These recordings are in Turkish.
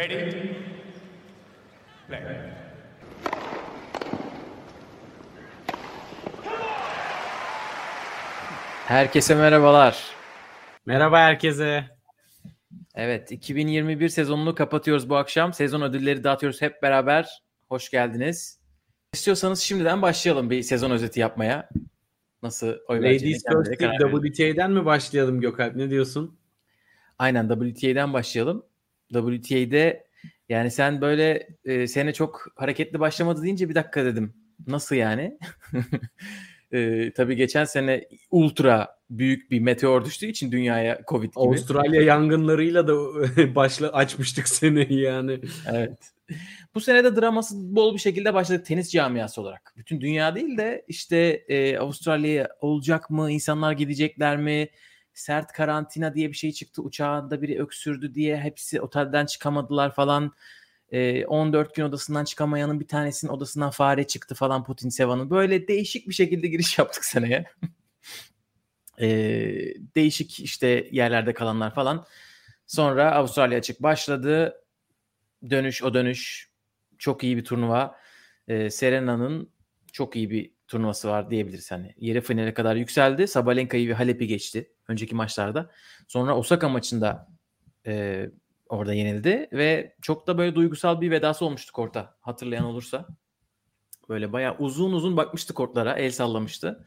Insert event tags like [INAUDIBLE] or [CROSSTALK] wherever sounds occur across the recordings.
Ready? Play. Herkese merhabalar. Merhaba herkese. Evet, 2021 sezonunu kapatıyoruz bu akşam. Sezon ödülleri dağıtıyoruz hep beraber. Hoş geldiniz. İstiyorsanız şimdiden başlayalım bir sezon özeti yapmaya. Nasıl oy Ladies First. WTA'den mi başlayalım Gökalp? Ne diyorsun? Aynen WTA'den başlayalım. WTA'de yani sen böyle e, sene çok hareketli başlamadı deyince bir dakika dedim. Nasıl yani? [LAUGHS] e, tabii geçen sene ultra büyük bir meteor düştüğü için dünyaya Covid gibi. Avustralya yangınlarıyla da [LAUGHS] başla açmıştık seneyi yani. Evet. Bu sene de draması bol bir şekilde başladı tenis camiası olarak. Bütün dünya değil de işte e, Avustralya'ya olacak mı? İnsanlar gidecekler mi? Sert karantina diye bir şey çıktı. Uçağında biri öksürdü diye hepsi otelden çıkamadılar falan. E, 14 gün odasından çıkamayanın bir tanesinin odasından fare çıktı falan Putin Sevan'ın. Böyle değişik bir şekilde giriş [LAUGHS] yaptık seneye. e, değişik işte yerlerde kalanlar falan. Sonra Avustralya açık başladı dönüş o dönüş çok iyi bir turnuva. Ee, Serena'nın çok iyi bir turnuvası var diyebiliriz. Hani yeri finale kadar yükseldi. Sabalenka'yı ve Halep'i geçti önceki maçlarda. Sonra Osaka maçında e, orada yenildi ve çok da böyle duygusal bir vedası olmuştu korta hatırlayan olursa. Böyle bayağı uzun uzun bakmıştı kortlara, el sallamıştı.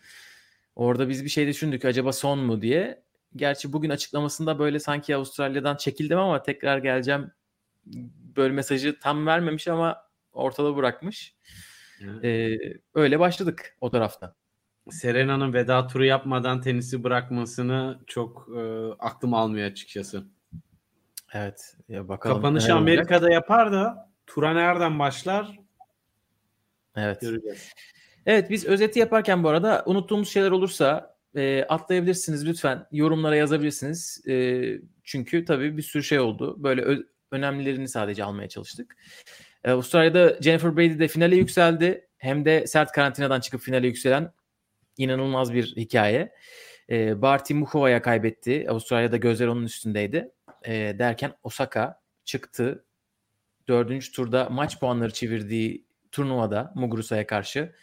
Orada biz bir şey düşündük acaba son mu diye. Gerçi bugün açıklamasında böyle sanki Avustralya'dan çekildim ama tekrar geleceğim böyle mesajı tam vermemiş ama ortada bırakmış. Ee, öyle başladık o tarafta. Serena'nın veda turu yapmadan tenisi bırakmasını çok e, aklım almıyor açıkçası. Evet. Ya bakalım. Kapanışı neler olacak. Amerika'da yapar da tura nereden başlar Evet. göreceğiz. Evet biz özeti yaparken bu arada unuttuğumuz şeyler olursa e, atlayabilirsiniz lütfen. Yorumlara yazabilirsiniz. E, çünkü tabii bir sürü şey oldu. Böyle ö- önemlilerini sadece almaya çalıştık. E, Avustralya'da Jennifer Brady de finale yükseldi. Hem de sert karantinadan çıkıp finale yükselen inanılmaz bir hikaye. E, Barty Muchova'ya kaybetti. Avustralya'da gözler onun üstündeydi. E, derken Osaka çıktı. Dördüncü turda maç puanları çevirdiği turnuvada Muguruza'ya karşı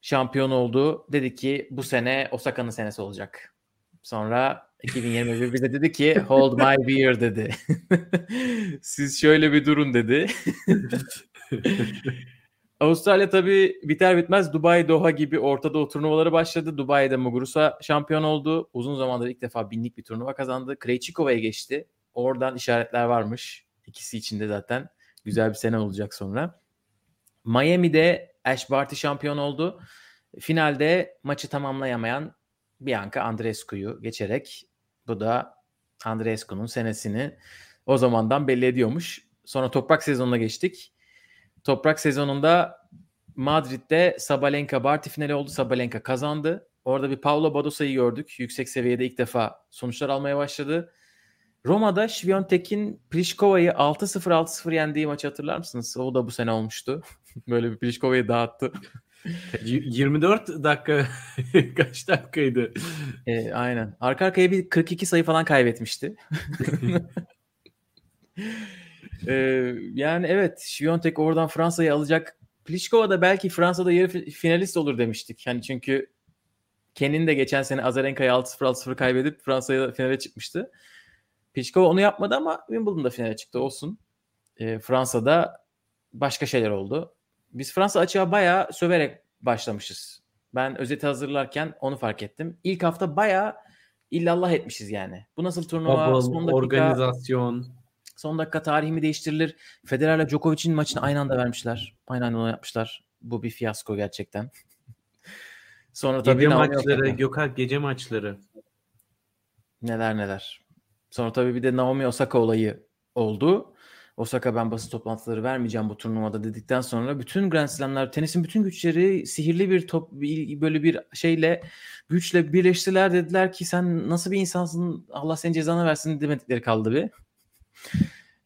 şampiyon oldu. Dedi ki bu sene Osaka'nın senesi olacak. Sonra 2021 bize dedi ki hold my beer dedi. [LAUGHS] Siz şöyle bir durun dedi. [LAUGHS] Avustralya tabii biter bitmez Dubai Doha gibi Orta Doğu turnuvaları başladı. Dubai'de Muguruza şampiyon oldu. Uzun zamandır ilk defa binlik bir turnuva kazandı. Krejcikova'ya geçti. Oradan işaretler varmış. İkisi içinde zaten güzel bir sene olacak sonra. Miami'de Ash Barty şampiyon oldu. Finalde maçı tamamlayamayan Bianca Andreescu'yu geçerek bu da Andreescu'nun senesini o zamandan belli ediyormuş. Sonra toprak sezonuna geçtik. Toprak sezonunda Madrid'de Sabalenka Barty finali oldu. Sabalenka kazandı. Orada bir Paolo Badosa'yı gördük. Yüksek seviyede ilk defa sonuçlar almaya başladı. Roma'da Świątek'in Pliškova'yı 6-0 6-0 yendiği maçı hatırlar mısınız? O da bu sene olmuştu. Böyle bir Pliškova'yı dağıttı. Y- 24 dakika [LAUGHS] kaç dakikaydı? E, aynen. Arka arkaya bir 42 sayı falan kaybetmişti. [LAUGHS] E, yani evet Świątek oradan Fransa'yı alacak. Pliskova da belki Fransa'da yarı fi- finalist olur demiştik. Yani çünkü Ken'in de geçen sene Azarenka'yı 6-0 6-0 kaybedip Fransa'ya finale çıkmıştı. Pliskova onu yapmadı ama Wimbledon'da finale çıktı olsun. E, Fransa'da başka şeyler oldu. Biz Fransa açığa bayağı söverek başlamışız. Ben özeti hazırlarken onu fark ettim. İlk hafta bayağı illallah etmişiz yani. Bu nasıl turnuva? son Bubble, dakika, organizasyon. son dakika tarihi mi değiştirilir? Federer'le Djokovic'in maçını aynı anda vermişler. Aynı anda yapmışlar. Bu bir fiyasko gerçekten. [LAUGHS] Sonra tabii Gece maçları. Gökalp gece maçları. Neler neler. Sonra tabii bir de Naomi Osaka olayı oldu. Osaka ben basın toplantıları vermeyeceğim bu turnuvada dedikten sonra bütün Grand Slam'ler tenisin bütün güçleri sihirli bir top böyle bir şeyle güçle birleştiler dediler ki sen nasıl bir insansın Allah senin cezanı versin demedikleri kaldı bir.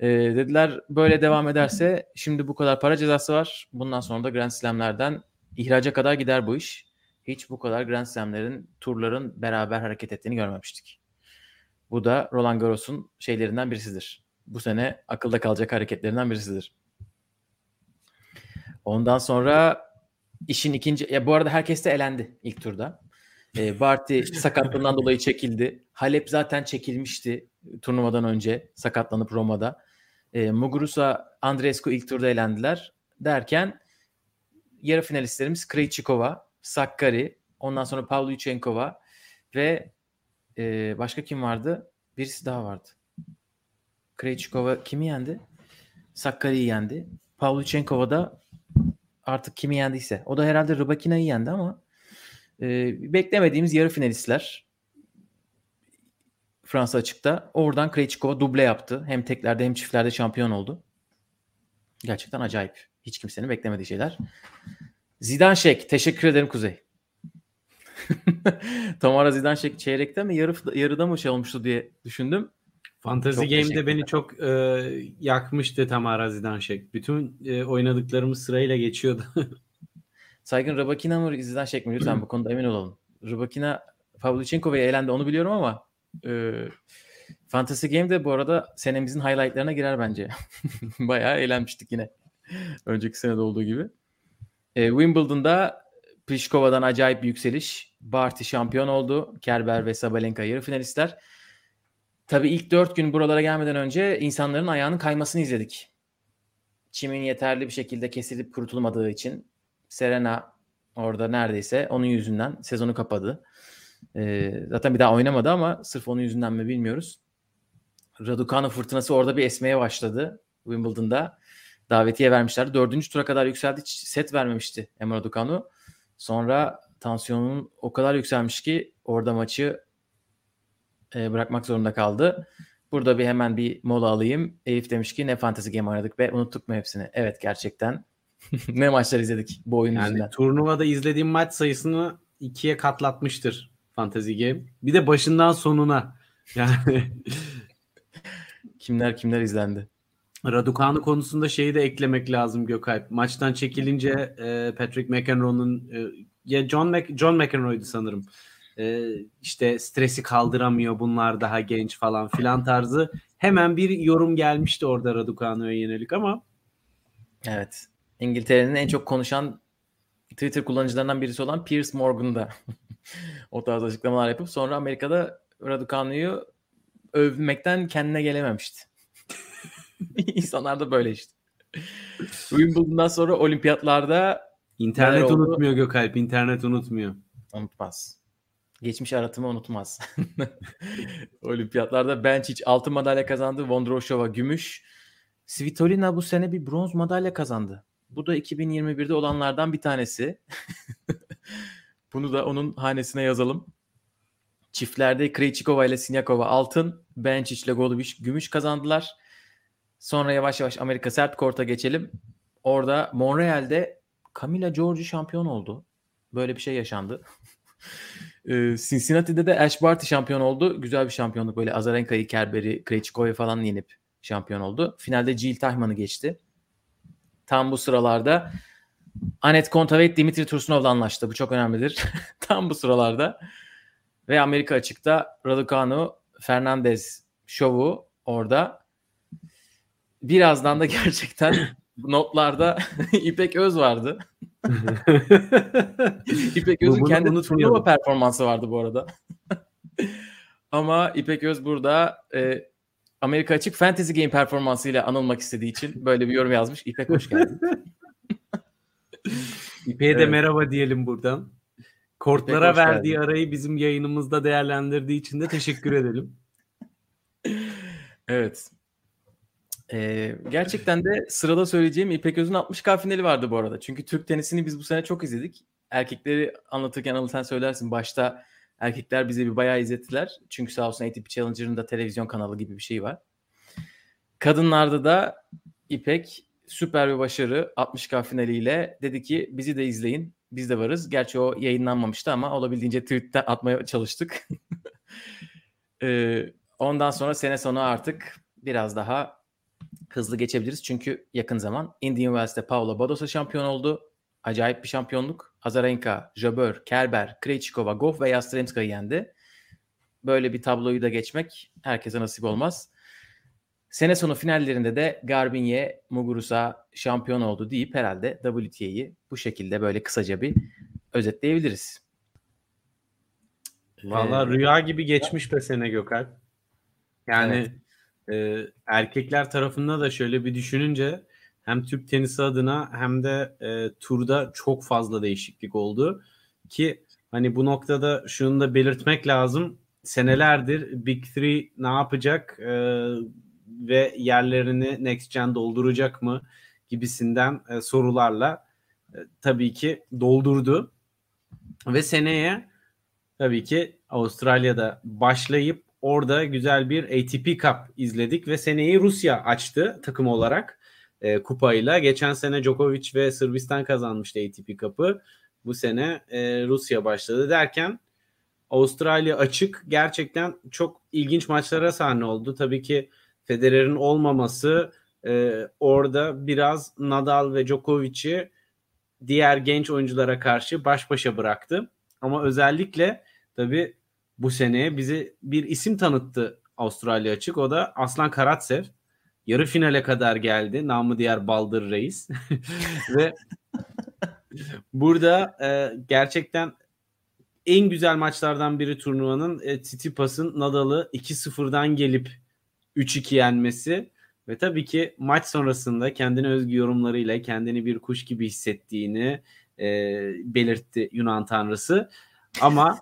Ee, dediler böyle devam ederse şimdi bu kadar para cezası var. Bundan sonra da Grand Slam'lerden ihraca kadar gider bu iş. Hiç bu kadar Grand Slam'lerin, turların beraber hareket ettiğini görmemiştik. Bu da Roland Garros'un şeylerinden birisidir. Bu sene akılda kalacak hareketlerinden birisidir. Ondan sonra işin ikinci ya bu arada herkes de elendi ilk turda. E, Barty [LAUGHS] sakatlığından dolayı çekildi. Halep zaten çekilmişti turnuvadan önce sakatlanıp Roma'da. E, Muguruza, Andreescu ilk turda elendiler derken yarı finalistlerimiz Krejcikova, Sakkari, ondan sonra Pavlyuchenkova ve e, başka kim vardı? Birisi daha vardı. Krejcikova kimi yendi? Sakkari'yi yendi. Pavlyuchenkova da artık kimi yendiyse. O da herhalde Rybakina'yı yendi ama e, beklemediğimiz yarı finalistler Fransa açıkta. Oradan Krejcikova duble yaptı. Hem teklerde hem çiftlerde şampiyon oldu. Gerçekten acayip. Hiç kimsenin beklemediği şeyler. Zidane Şek. Teşekkür ederim Kuzey. [LAUGHS] Tamara Zidane Şek çeyrekte mi yarı, yarıda mı şey diye düşündüm. Fantasy çok Game'de beni çok e, yakmıştı Tamara Zidanşek. Bütün e, oynadıklarımız sırayla geçiyordu. [LAUGHS] Saygın Rabakina mı Zidanşek mi? Lütfen bu konuda emin olalım. Rabakina Pavlyuchenkova'ya elendi onu biliyorum ama e, Fantasy Game'de bu arada senemizin highlightlarına girer bence. [LAUGHS] Bayağı eğlenmiştik yine. Önceki senede olduğu gibi. E, Wimbledon'da Pliškova'dan acayip bir yükseliş. Barty şampiyon oldu. Kerber ve Sabalenka yarı finalistler. Tabii ilk dört gün buralara gelmeden önce insanların ayağının kaymasını izledik. Çimin yeterli bir şekilde kesilip kurutulmadığı için Serena orada neredeyse onun yüzünden sezonu kapadı. Ee, zaten bir daha oynamadı ama sırf onun yüzünden mi bilmiyoruz. Raducanu fırtınası orada bir esmeye başladı Wimbledon'da. Davetiye vermişler. Dördüncü tura kadar yükseldi. Set vermemişti Emma Raducanu. Sonra tansiyonun o kadar yükselmiş ki orada maçı e, bırakmak zorunda kaldı. Burada bir hemen bir mola alayım. Elif demiş ki ne fantasy game oynadık ve unuttuk mu hepsini? Evet gerçekten. [LAUGHS] ne maçlar izledik bu oyun yani yüzünden. Turnuvada izlediğim maç sayısını ikiye katlatmıştır fantasy game. Bir de başından sonuna. Yani [LAUGHS] kimler kimler izlendi? Raducanu konusunda şeyi de eklemek lazım Gökalp. Maçtan çekilince e, Patrick McEnroe'nun e, ya John Mc, John McEnroe'ydu sanırım e, işte stresi kaldıramıyor bunlar daha genç falan filan tarzı hemen bir yorum gelmişti orada Raducanu'ya yönelik ama evet İngiltere'nin en çok konuşan Twitter kullanıcılarından birisi olan Piers Morgan da [LAUGHS] o tarz açıklamalar yapıp sonra Amerika'da Raducanu'yu övmekten kendine gelememişti. [LAUGHS] İnsanlar da böyle işte. Wimbledon'dan sonra olimpiyatlarda internet unutmuyor Gökalp, internet unutmuyor. Unutmaz. Geçmiş aratımı unutmaz. [LAUGHS] Olimpiyatlarda Benčić altın madalya kazandı. Vondroshova gümüş. Svitolina bu sene bir bronz madalya kazandı. Bu da 2021'de olanlardan bir tanesi. [LAUGHS] Bunu da onun hanesine yazalım. Çiftlerde Krejcikova ile Sinyakova altın, Benčić ile Golubic gümüş kazandılar. Sonra yavaş yavaş Amerika sert korta geçelim. Orada Montreal'de Camila Giorgi şampiyon oldu. Böyle bir şey yaşandı. [LAUGHS] Ee, Cincinnati'de de Ash Barty şampiyon oldu. Güzel bir şampiyonluk. Böyle Azarenka'yı, Kerber'i, Krejcikova'yı falan yenip şampiyon oldu. Finalde Jill Tahman'ı geçti. Tam bu sıralarda Anet Kontaveit Dimitri Tursunov'la anlaştı. Bu çok önemlidir. [LAUGHS] Tam bu sıralarda. Ve Amerika açıkta Raducanu Fernandez şovu orada. Birazdan da gerçekten [LAUGHS] notlarda [LAUGHS] İpek Öz vardı. [LAUGHS] İpek Öz'ün kendi turnuva performansı vardı bu arada. [LAUGHS] Ama İpek Öz burada e, Amerika Açık Fantasy Game performansıyla anılmak istediği için böyle bir yorum yazmış. İpek hoş geldin. [LAUGHS] İpek'e evet. de merhaba diyelim buradan. Kortlara verdiği geldin. arayı bizim yayınımızda değerlendirdiği için de teşekkür edelim. evet. Ee, gerçekten de sırada söyleyeceğim İpek Öz'ün 60K finali vardı bu arada. Çünkü Türk tenisini biz bu sene çok izledik. Erkekleri anlatırken Anıl sen söylersin. Başta erkekler bize bir bayağı izlettiler. Çünkü sağ olsun ATP Challenger'ın da televizyon kanalı gibi bir şey var. Kadınlarda da İpek süper bir başarı 60K finaliyle dedi ki bizi de izleyin. Biz de varız. Gerçi o yayınlanmamıştı ama olabildiğince tweet'ten atmaya çalıştık. [LAUGHS] ee, ondan sonra sene sonu artık biraz daha hızlı geçebiliriz. Çünkü yakın zaman Indian Wells'te Paula Badosa şampiyon oldu. Acayip bir şampiyonluk. Azarenka, Jabeur, Kerber, Krejcikova, Goff ve Yastremska'yı yendi. Böyle bir tabloyu da geçmek herkese nasip olmaz. Sene sonu finallerinde de Garbinye Muguruza şampiyon oldu deyip herhalde WTA'yı bu şekilde böyle kısaca bir özetleyebiliriz. Valla ee, rüya gibi geçmiş be sene Gökalp. Yani evet. E, erkekler tarafında da şöyle bir düşününce hem Türk tenisi adına hem de e, turda çok fazla değişiklik oldu. Ki hani bu noktada şunu da belirtmek lazım. Senelerdir Big Three ne yapacak e, ve yerlerini Next Gen dolduracak mı gibisinden e, sorularla e, tabii ki doldurdu. Ve seneye tabii ki Avustralya'da başlayıp orada güzel bir ATP Cup izledik ve seneyi Rusya açtı takım olarak e, kupayla. Geçen sene Djokovic ve Sırbistan kazanmıştı ATP Cup'ı. Bu sene e, Rusya başladı derken Avustralya açık gerçekten çok ilginç maçlara sahne oldu. Tabii ki Federer'in olmaması e, orada biraz Nadal ve Djokovic'i diğer genç oyunculara karşı baş başa bıraktı. Ama özellikle tabii bu seneye bizi bir isim tanıttı Avustralya açık. O da Aslan Karatsev. Yarı finale kadar geldi. Namı diğer Baldır Reis. [LAUGHS] Ve burada e, gerçekten en güzel maçlardan biri turnuvanın e, Tsitsipas'ın Nadal'ı 2-0'dan gelip 3-2 yenmesi ve tabii ki maç sonrasında kendine özgü yorumlarıyla kendini bir kuş gibi hissettiğini e, belirtti Yunan tanrısı. Ama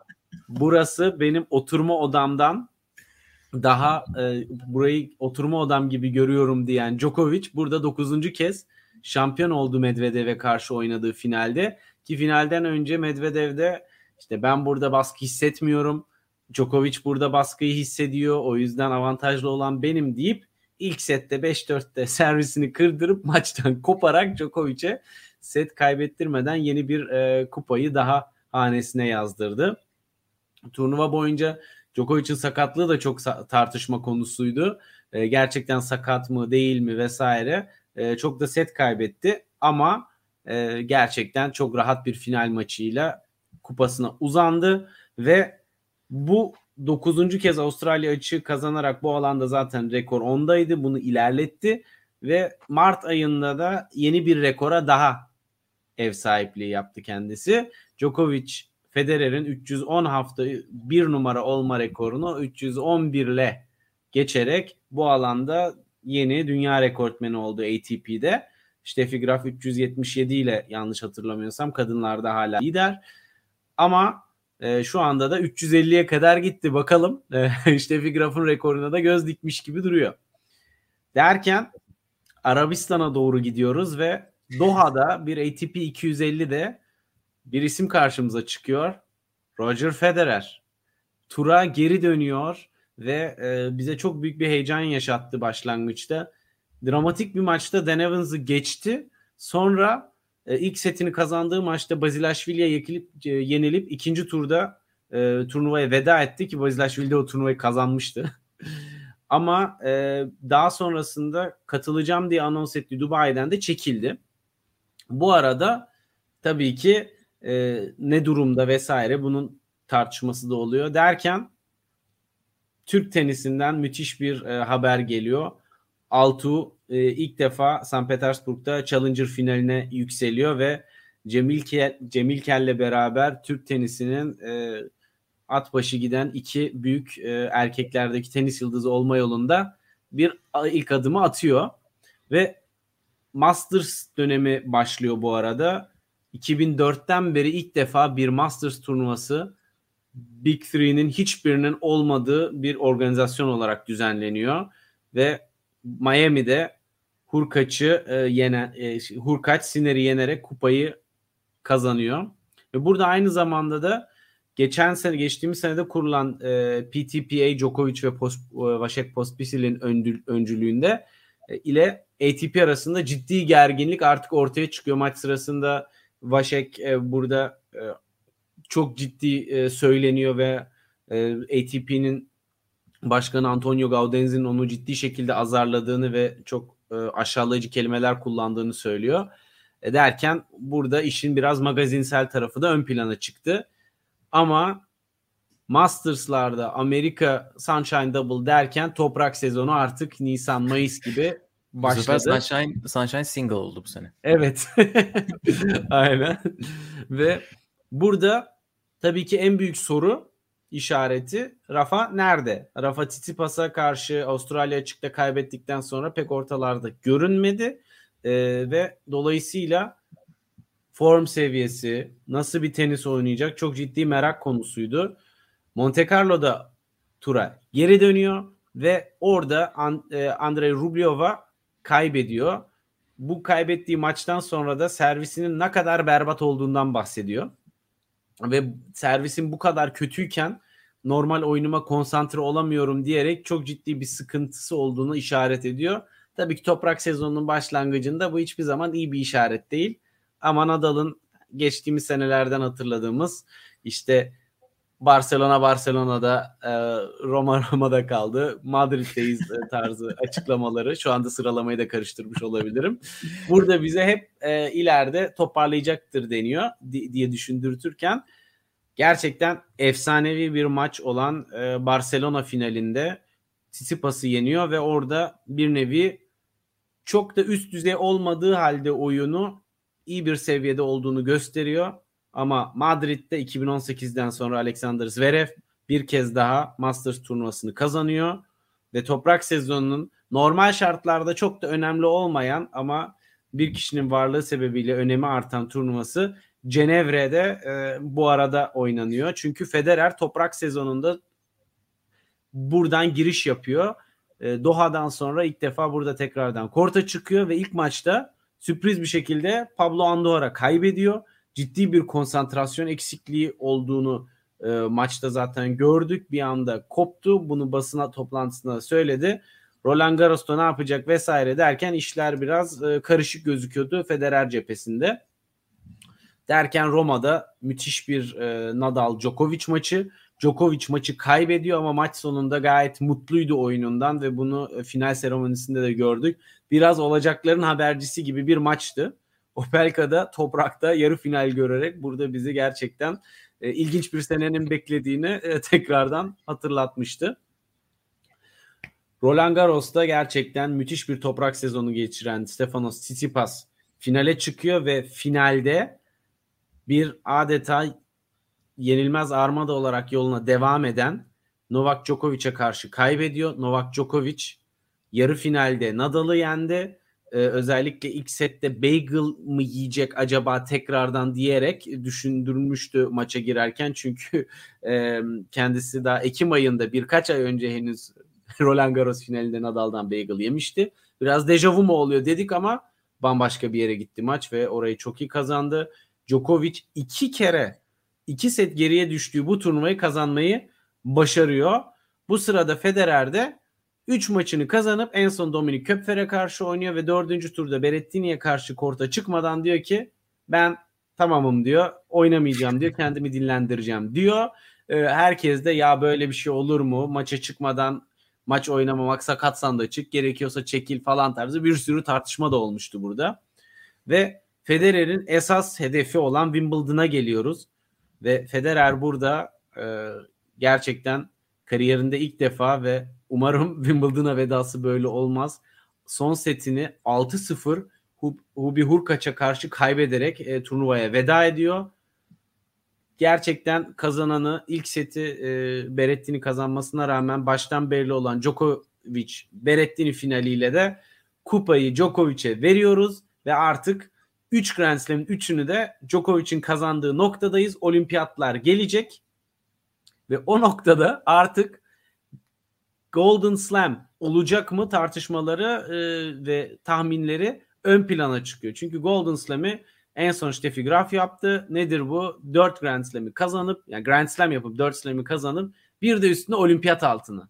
burası benim oturma odamdan daha e, burayı oturma odam gibi görüyorum diyen Djokovic burada 9. kez şampiyon oldu Medvedev'e karşı oynadığı finalde ki finalden önce Medvedev'de işte ben burada baskı hissetmiyorum. Djokovic burada baskıyı hissediyor. O yüzden avantajlı olan benim deyip ilk sette 5-4'te servisini kırdırıp maçtan [LAUGHS] koparak Djokovic'e set kaybettirmeden yeni bir e, kupayı daha hanesine yazdırdı. Turnuva boyunca Djokovic'in sakatlığı da çok tartışma konusuydu. E, gerçekten sakat mı değil mi vesaire. E, çok da set kaybetti ama e, gerçekten çok rahat bir final maçıyla kupasına uzandı ve bu 9. kez Avustralya açığı kazanarak bu alanda zaten rekor 10'daydı. Bunu ilerletti ve Mart ayında da yeni bir rekora daha ev sahipliği yaptı kendisi. Djokovic Federer'in 310 hafta bir numara olma rekorunu 311 ile geçerek bu alanda yeni dünya rekortmeni oldu ATP'de. Steffi Graf 377 ile yanlış hatırlamıyorsam kadınlarda hala lider. Ama e, şu anda da 350'ye kadar gitti. Bakalım e, [LAUGHS] Steffi Graf'ın rekoruna da göz dikmiş gibi duruyor. Derken Arabistan'a doğru gidiyoruz ve Doha'da bir ATP 250'de bir isim karşımıza çıkıyor. Roger Federer. Tura geri dönüyor ve e, bize çok büyük bir heyecan yaşattı başlangıçta. Dramatik bir maçta Dan Evans'ı geçti. Sonra e, ilk setini kazandığı maçta Bazilashvili'ye yekilip, e, yenilip ikinci turda e, turnuvaya veda etti ki Bazilashvili de o turnuvayı kazanmıştı. [LAUGHS] Ama e, daha sonrasında katılacağım diye anons ettiği Dubai'den de çekildi. Bu arada tabii ki e, ne durumda vesaire bunun tartışması da oluyor derken Türk tenisinden müthiş bir e, haber geliyor. Altu e, ilk defa St. Petersburg'da Challenger finaline yükseliyor ve Cemil Kel, Cemil Kel'le beraber Türk tenisinin e, at başı giden iki büyük e, erkeklerdeki tenis yıldızı olma yolunda bir ilk adımı atıyor ve Masters dönemi başlıyor bu arada. 2004'ten beri ilk defa bir Masters turnuvası Big Three'nin hiçbirinin olmadığı bir organizasyon olarak düzenleniyor ve Miami'de Hurkaç'ı e, yenen e, Hurkaç Siner'i yenerek kupayı kazanıyor. Ve burada aynı zamanda da geçen sene geçtiğimiz senede kurulan e, PTPA Djokovic ve Post, e, Vasek Pospisil'in öncülüğünde e, ile ATP arasında ciddi gerginlik artık ortaya çıkıyor. Maç sırasında Vasek e, burada e, çok ciddi e, söyleniyor ve e, ATP'nin başkanı Antonio Gaudenz'in onu ciddi şekilde azarladığını ve çok e, aşağılayıcı kelimeler kullandığını söylüyor. E, derken burada işin biraz magazinsel tarafı da ön plana çıktı. Ama Masters'larda Amerika Sunshine Double derken toprak sezonu artık Nisan Mayıs gibi başladı. Sunshine, Sunshine single oldu bu sene. Evet. [LAUGHS] Aynen. Ve burada tabii ki en büyük soru işareti Rafa nerede? Rafa Tsitsipas'a karşı Avustralya açıkta kaybettikten sonra pek ortalarda görünmedi. Ee, ve dolayısıyla form seviyesi, nasıl bir tenis oynayacak çok ciddi merak konusuydu. Monte Carlo'da tura geri dönüyor ve orada e, Andrei Rublev'a kaybediyor. Bu kaybettiği maçtan sonra da servisinin ne kadar berbat olduğundan bahsediyor. Ve servisin bu kadar kötüyken normal oyunuma konsantre olamıyorum diyerek çok ciddi bir sıkıntısı olduğunu işaret ediyor. Tabii ki toprak sezonunun başlangıcında bu hiçbir zaman iyi bir işaret değil. Ama Nadal'ın geçtiğimiz senelerden hatırladığımız işte Barcelona Barcelona'da e, Roma [LAUGHS] Roma'da kaldı. Madrid'deyiz e, tarzı [LAUGHS] açıklamaları. Şu anda sıralamayı da karıştırmış olabilirim. Burada bize hep e, ileride toparlayacaktır deniyor di, diye düşündürtürken gerçekten efsanevi bir maç olan e, Barcelona finalinde Tsitsipas'ı yeniyor ve orada bir nevi çok da üst düzey olmadığı halde oyunu iyi bir seviyede olduğunu gösteriyor ama Madrid'de 2018'den sonra Alexander Zverev bir kez daha Masters turnuvasını kazanıyor ve toprak sezonunun normal şartlarda çok da önemli olmayan ama bir kişinin varlığı sebebiyle önemi artan turnuvası Cenevre'de e, bu arada oynanıyor. Çünkü Federer toprak sezonunda buradan giriş yapıyor. E, Doha'dan sonra ilk defa burada tekrardan korta çıkıyor ve ilk maçta sürpriz bir şekilde Pablo Andorra kaybediyor ciddi bir konsantrasyon eksikliği olduğunu e, maçta zaten gördük. Bir anda koptu. Bunu basına toplantısında söyledi. Roland Garros'ta ne yapacak vesaire derken işler biraz e, karışık gözüküyordu Federer cephesinde. Derken Roma'da müthiş bir e, Nadal Djokovic maçı. Djokovic maçı kaybediyor ama maç sonunda gayet mutluydu oyunundan ve bunu e, final seremonisinde de gördük. Biraz olacakların habercisi gibi bir maçtı. Opelka'da toprakta yarı final görerek burada bizi gerçekten e, ilginç bir senenin beklediğini e, tekrardan hatırlatmıştı. Roland Garros'ta gerçekten müthiş bir toprak sezonu geçiren Stefanos Tsitsipas finale çıkıyor ve finalde bir adeta yenilmez armada olarak yoluna devam eden Novak Djokovic'e karşı kaybediyor. Novak Djokovic yarı finalde Nadal'ı yendi e, özellikle ilk sette bagel mı yiyecek acaba tekrardan diyerek düşündürmüştü maça girerken çünkü [LAUGHS] e, kendisi daha Ekim ayında birkaç ay önce henüz [LAUGHS] Roland Garros finalinde Nadal'dan bagel yemişti. Biraz dejavu mu oluyor dedik ama bambaşka bir yere gitti maç ve orayı çok iyi kazandı. Djokovic iki kere iki set geriye düştüğü bu turnuvayı kazanmayı başarıyor. Bu sırada Federer de 3 maçını kazanıp en son Dominik Köpfer'e karşı oynuyor ve 4. turda Berrettini'ye karşı korta çıkmadan diyor ki ben tamamım diyor oynamayacağım diyor kendimi dinlendireceğim diyor. Ee, herkes de ya böyle bir şey olur mu maça çıkmadan maç oynamamak sakatsan da çık gerekiyorsa çekil falan tarzı bir sürü tartışma da olmuştu burada. Ve Federer'in esas hedefi olan Wimbledon'a geliyoruz. Ve Federer burada e, gerçekten kariyerinde ilk defa ve Umarım [LAUGHS] Wimbledon'a vedası böyle olmaz. Son setini 6-0 Hubi Hurkaç'a karşı kaybederek e, turnuvaya veda ediyor. Gerçekten kazananı ilk seti e, Berettini kazanmasına rağmen baştan belli olan Djokovic Berettini finaliyle de kupayı Djokovic'e veriyoruz ve artık 3 Grand Slam'in 3'ünü de Djokovic'in kazandığı noktadayız. Olimpiyatlar gelecek ve o noktada artık Golden Slam olacak mı tartışmaları e, ve tahminleri ön plana çıkıyor. Çünkü Golden Slam'i en son Steffi Graf yaptı. Nedir bu? 4 Grand Slam'i kazanıp yani Grand Slam yapıp 4 Slam'i kazanıp bir de üstüne olimpiyat altını.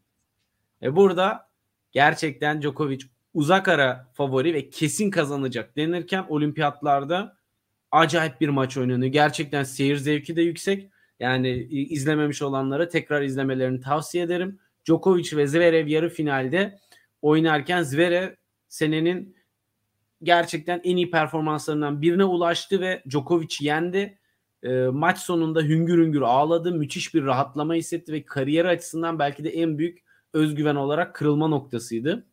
E burada gerçekten Djokovic uzak ara favori ve kesin kazanacak denirken olimpiyatlarda acayip bir maç oynanıyor. Gerçekten seyir zevki de yüksek. Yani izlememiş olanlara tekrar izlemelerini tavsiye ederim. Djokovic ve Zverev yarı finalde oynarken Zverev senenin gerçekten en iyi performanslarından birine ulaştı ve Djokovic yendi. e, maç sonunda hüngür hüngür ağladı. Müthiş bir rahatlama hissetti ve kariyeri açısından belki de en büyük özgüven olarak kırılma noktasıydı.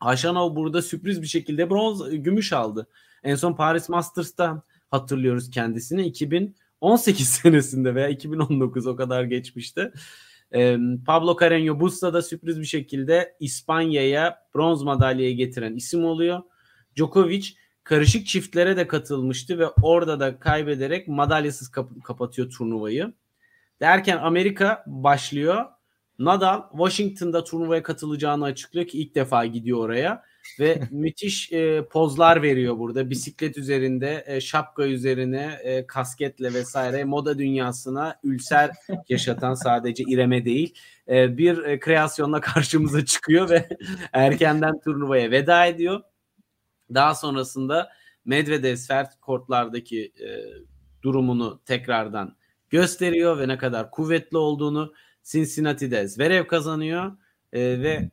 Haşanov burada sürpriz bir şekilde bronz, gümüş aldı. En son Paris Masters'ta hatırlıyoruz kendisini. 2018 [LAUGHS] senesinde veya 2019 o kadar geçmişti. Pablo Carreño Busta da sürpriz bir şekilde İspanya'ya bronz madalyayı getiren isim oluyor. Djokovic karışık çiftlere de katılmıştı ve orada da kaybederek madalyasız kap- kapatıyor turnuvayı. Derken Amerika başlıyor. Nadal Washington'da turnuvaya katılacağını açıklıyor ki ilk defa gidiyor oraya ve müthiş e, pozlar veriyor burada. Bisiklet üzerinde, e, şapka üzerine, e, kasketle vesaire moda dünyasına ülser yaşatan sadece İrem'e değil e, bir e, kreasyonla karşımıza çıkıyor ve [LAUGHS] erkenden turnuvaya veda ediyor. Daha sonrasında Medvedev sert kortlardaki e, durumunu tekrardan gösteriyor ve ne kadar kuvvetli olduğunu Cincinnati'de Zverev kazanıyor e, ve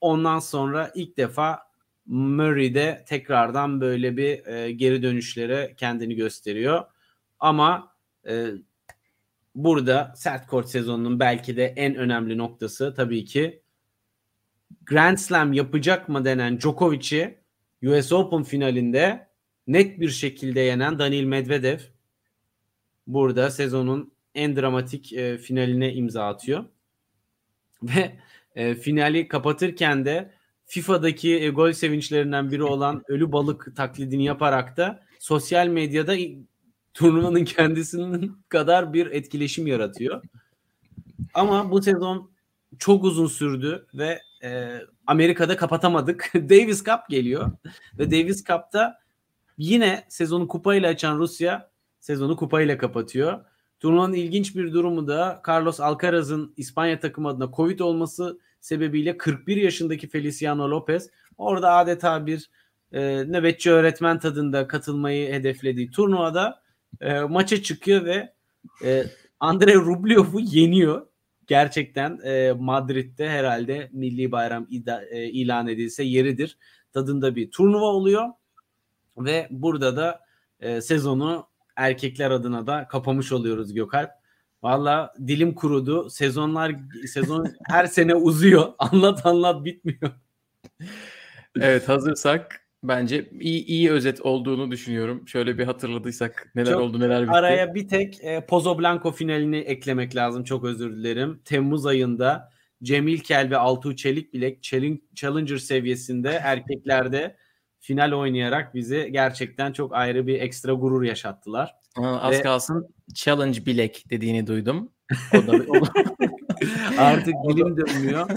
ondan sonra ilk defa Murray'de tekrardan böyle bir e, geri dönüşlere kendini gösteriyor. Ama e, burada sert kort sezonunun belki de en önemli noktası tabii ki Grand Slam yapacak mı denen Djokovic'i US Open finalinde net bir şekilde yenen Daniil Medvedev burada sezonun en dramatik e, finaline imza atıyor. [LAUGHS] Ve e, finali kapatırken de FIFA'daki e, gol sevinçlerinden biri olan [LAUGHS] ölü balık taklidini yaparak da sosyal medyada turnuvanın kendisinin kadar bir etkileşim yaratıyor. Ama bu sezon çok uzun sürdü ve e, Amerika'da kapatamadık. [LAUGHS] Davis Cup geliyor ve Davis Cup'ta yine sezonu kupayla açan Rusya sezonu kupayla kapatıyor. Turnuvanın ilginç bir durumu da Carlos Alcaraz'ın İspanya takımı adına Covid olması sebebiyle 41 yaşındaki Feliciano Lopez orada adeta bir e, nöbetçi öğretmen tadında katılmayı hedeflediği turnuvada e, maça çıkıyor ve e, Andrei Rublev'u yeniyor. Gerçekten e, Madrid'de herhalde milli bayram ida, e, ilan edilse yeridir. Tadında bir turnuva oluyor ve burada da e, sezonu erkekler adına da kapamış oluyoruz Gökalp. Valla dilim kurudu. Sezonlar sezon [LAUGHS] her sene uzuyor. [LAUGHS] Anlat anlat bitmiyor. evet hazırsak bence iyi, iyi özet olduğunu düşünüyorum. Şöyle bir hatırladıysak neler çok oldu neler bitti. Araya bir tek e, Pozo Blanco finalini eklemek lazım. Çok özür dilerim. Temmuz ayında Cemil Kel ve Altuğ Çelik Bilek Challenger seviyesinde [LAUGHS] erkeklerde final oynayarak bizi gerçekten çok ayrı bir ekstra gurur yaşattılar. Aa, az Ve... kalsın challenge bilek dediğini duydum. O da, [LAUGHS] o da... Artık dilim dönmüyor.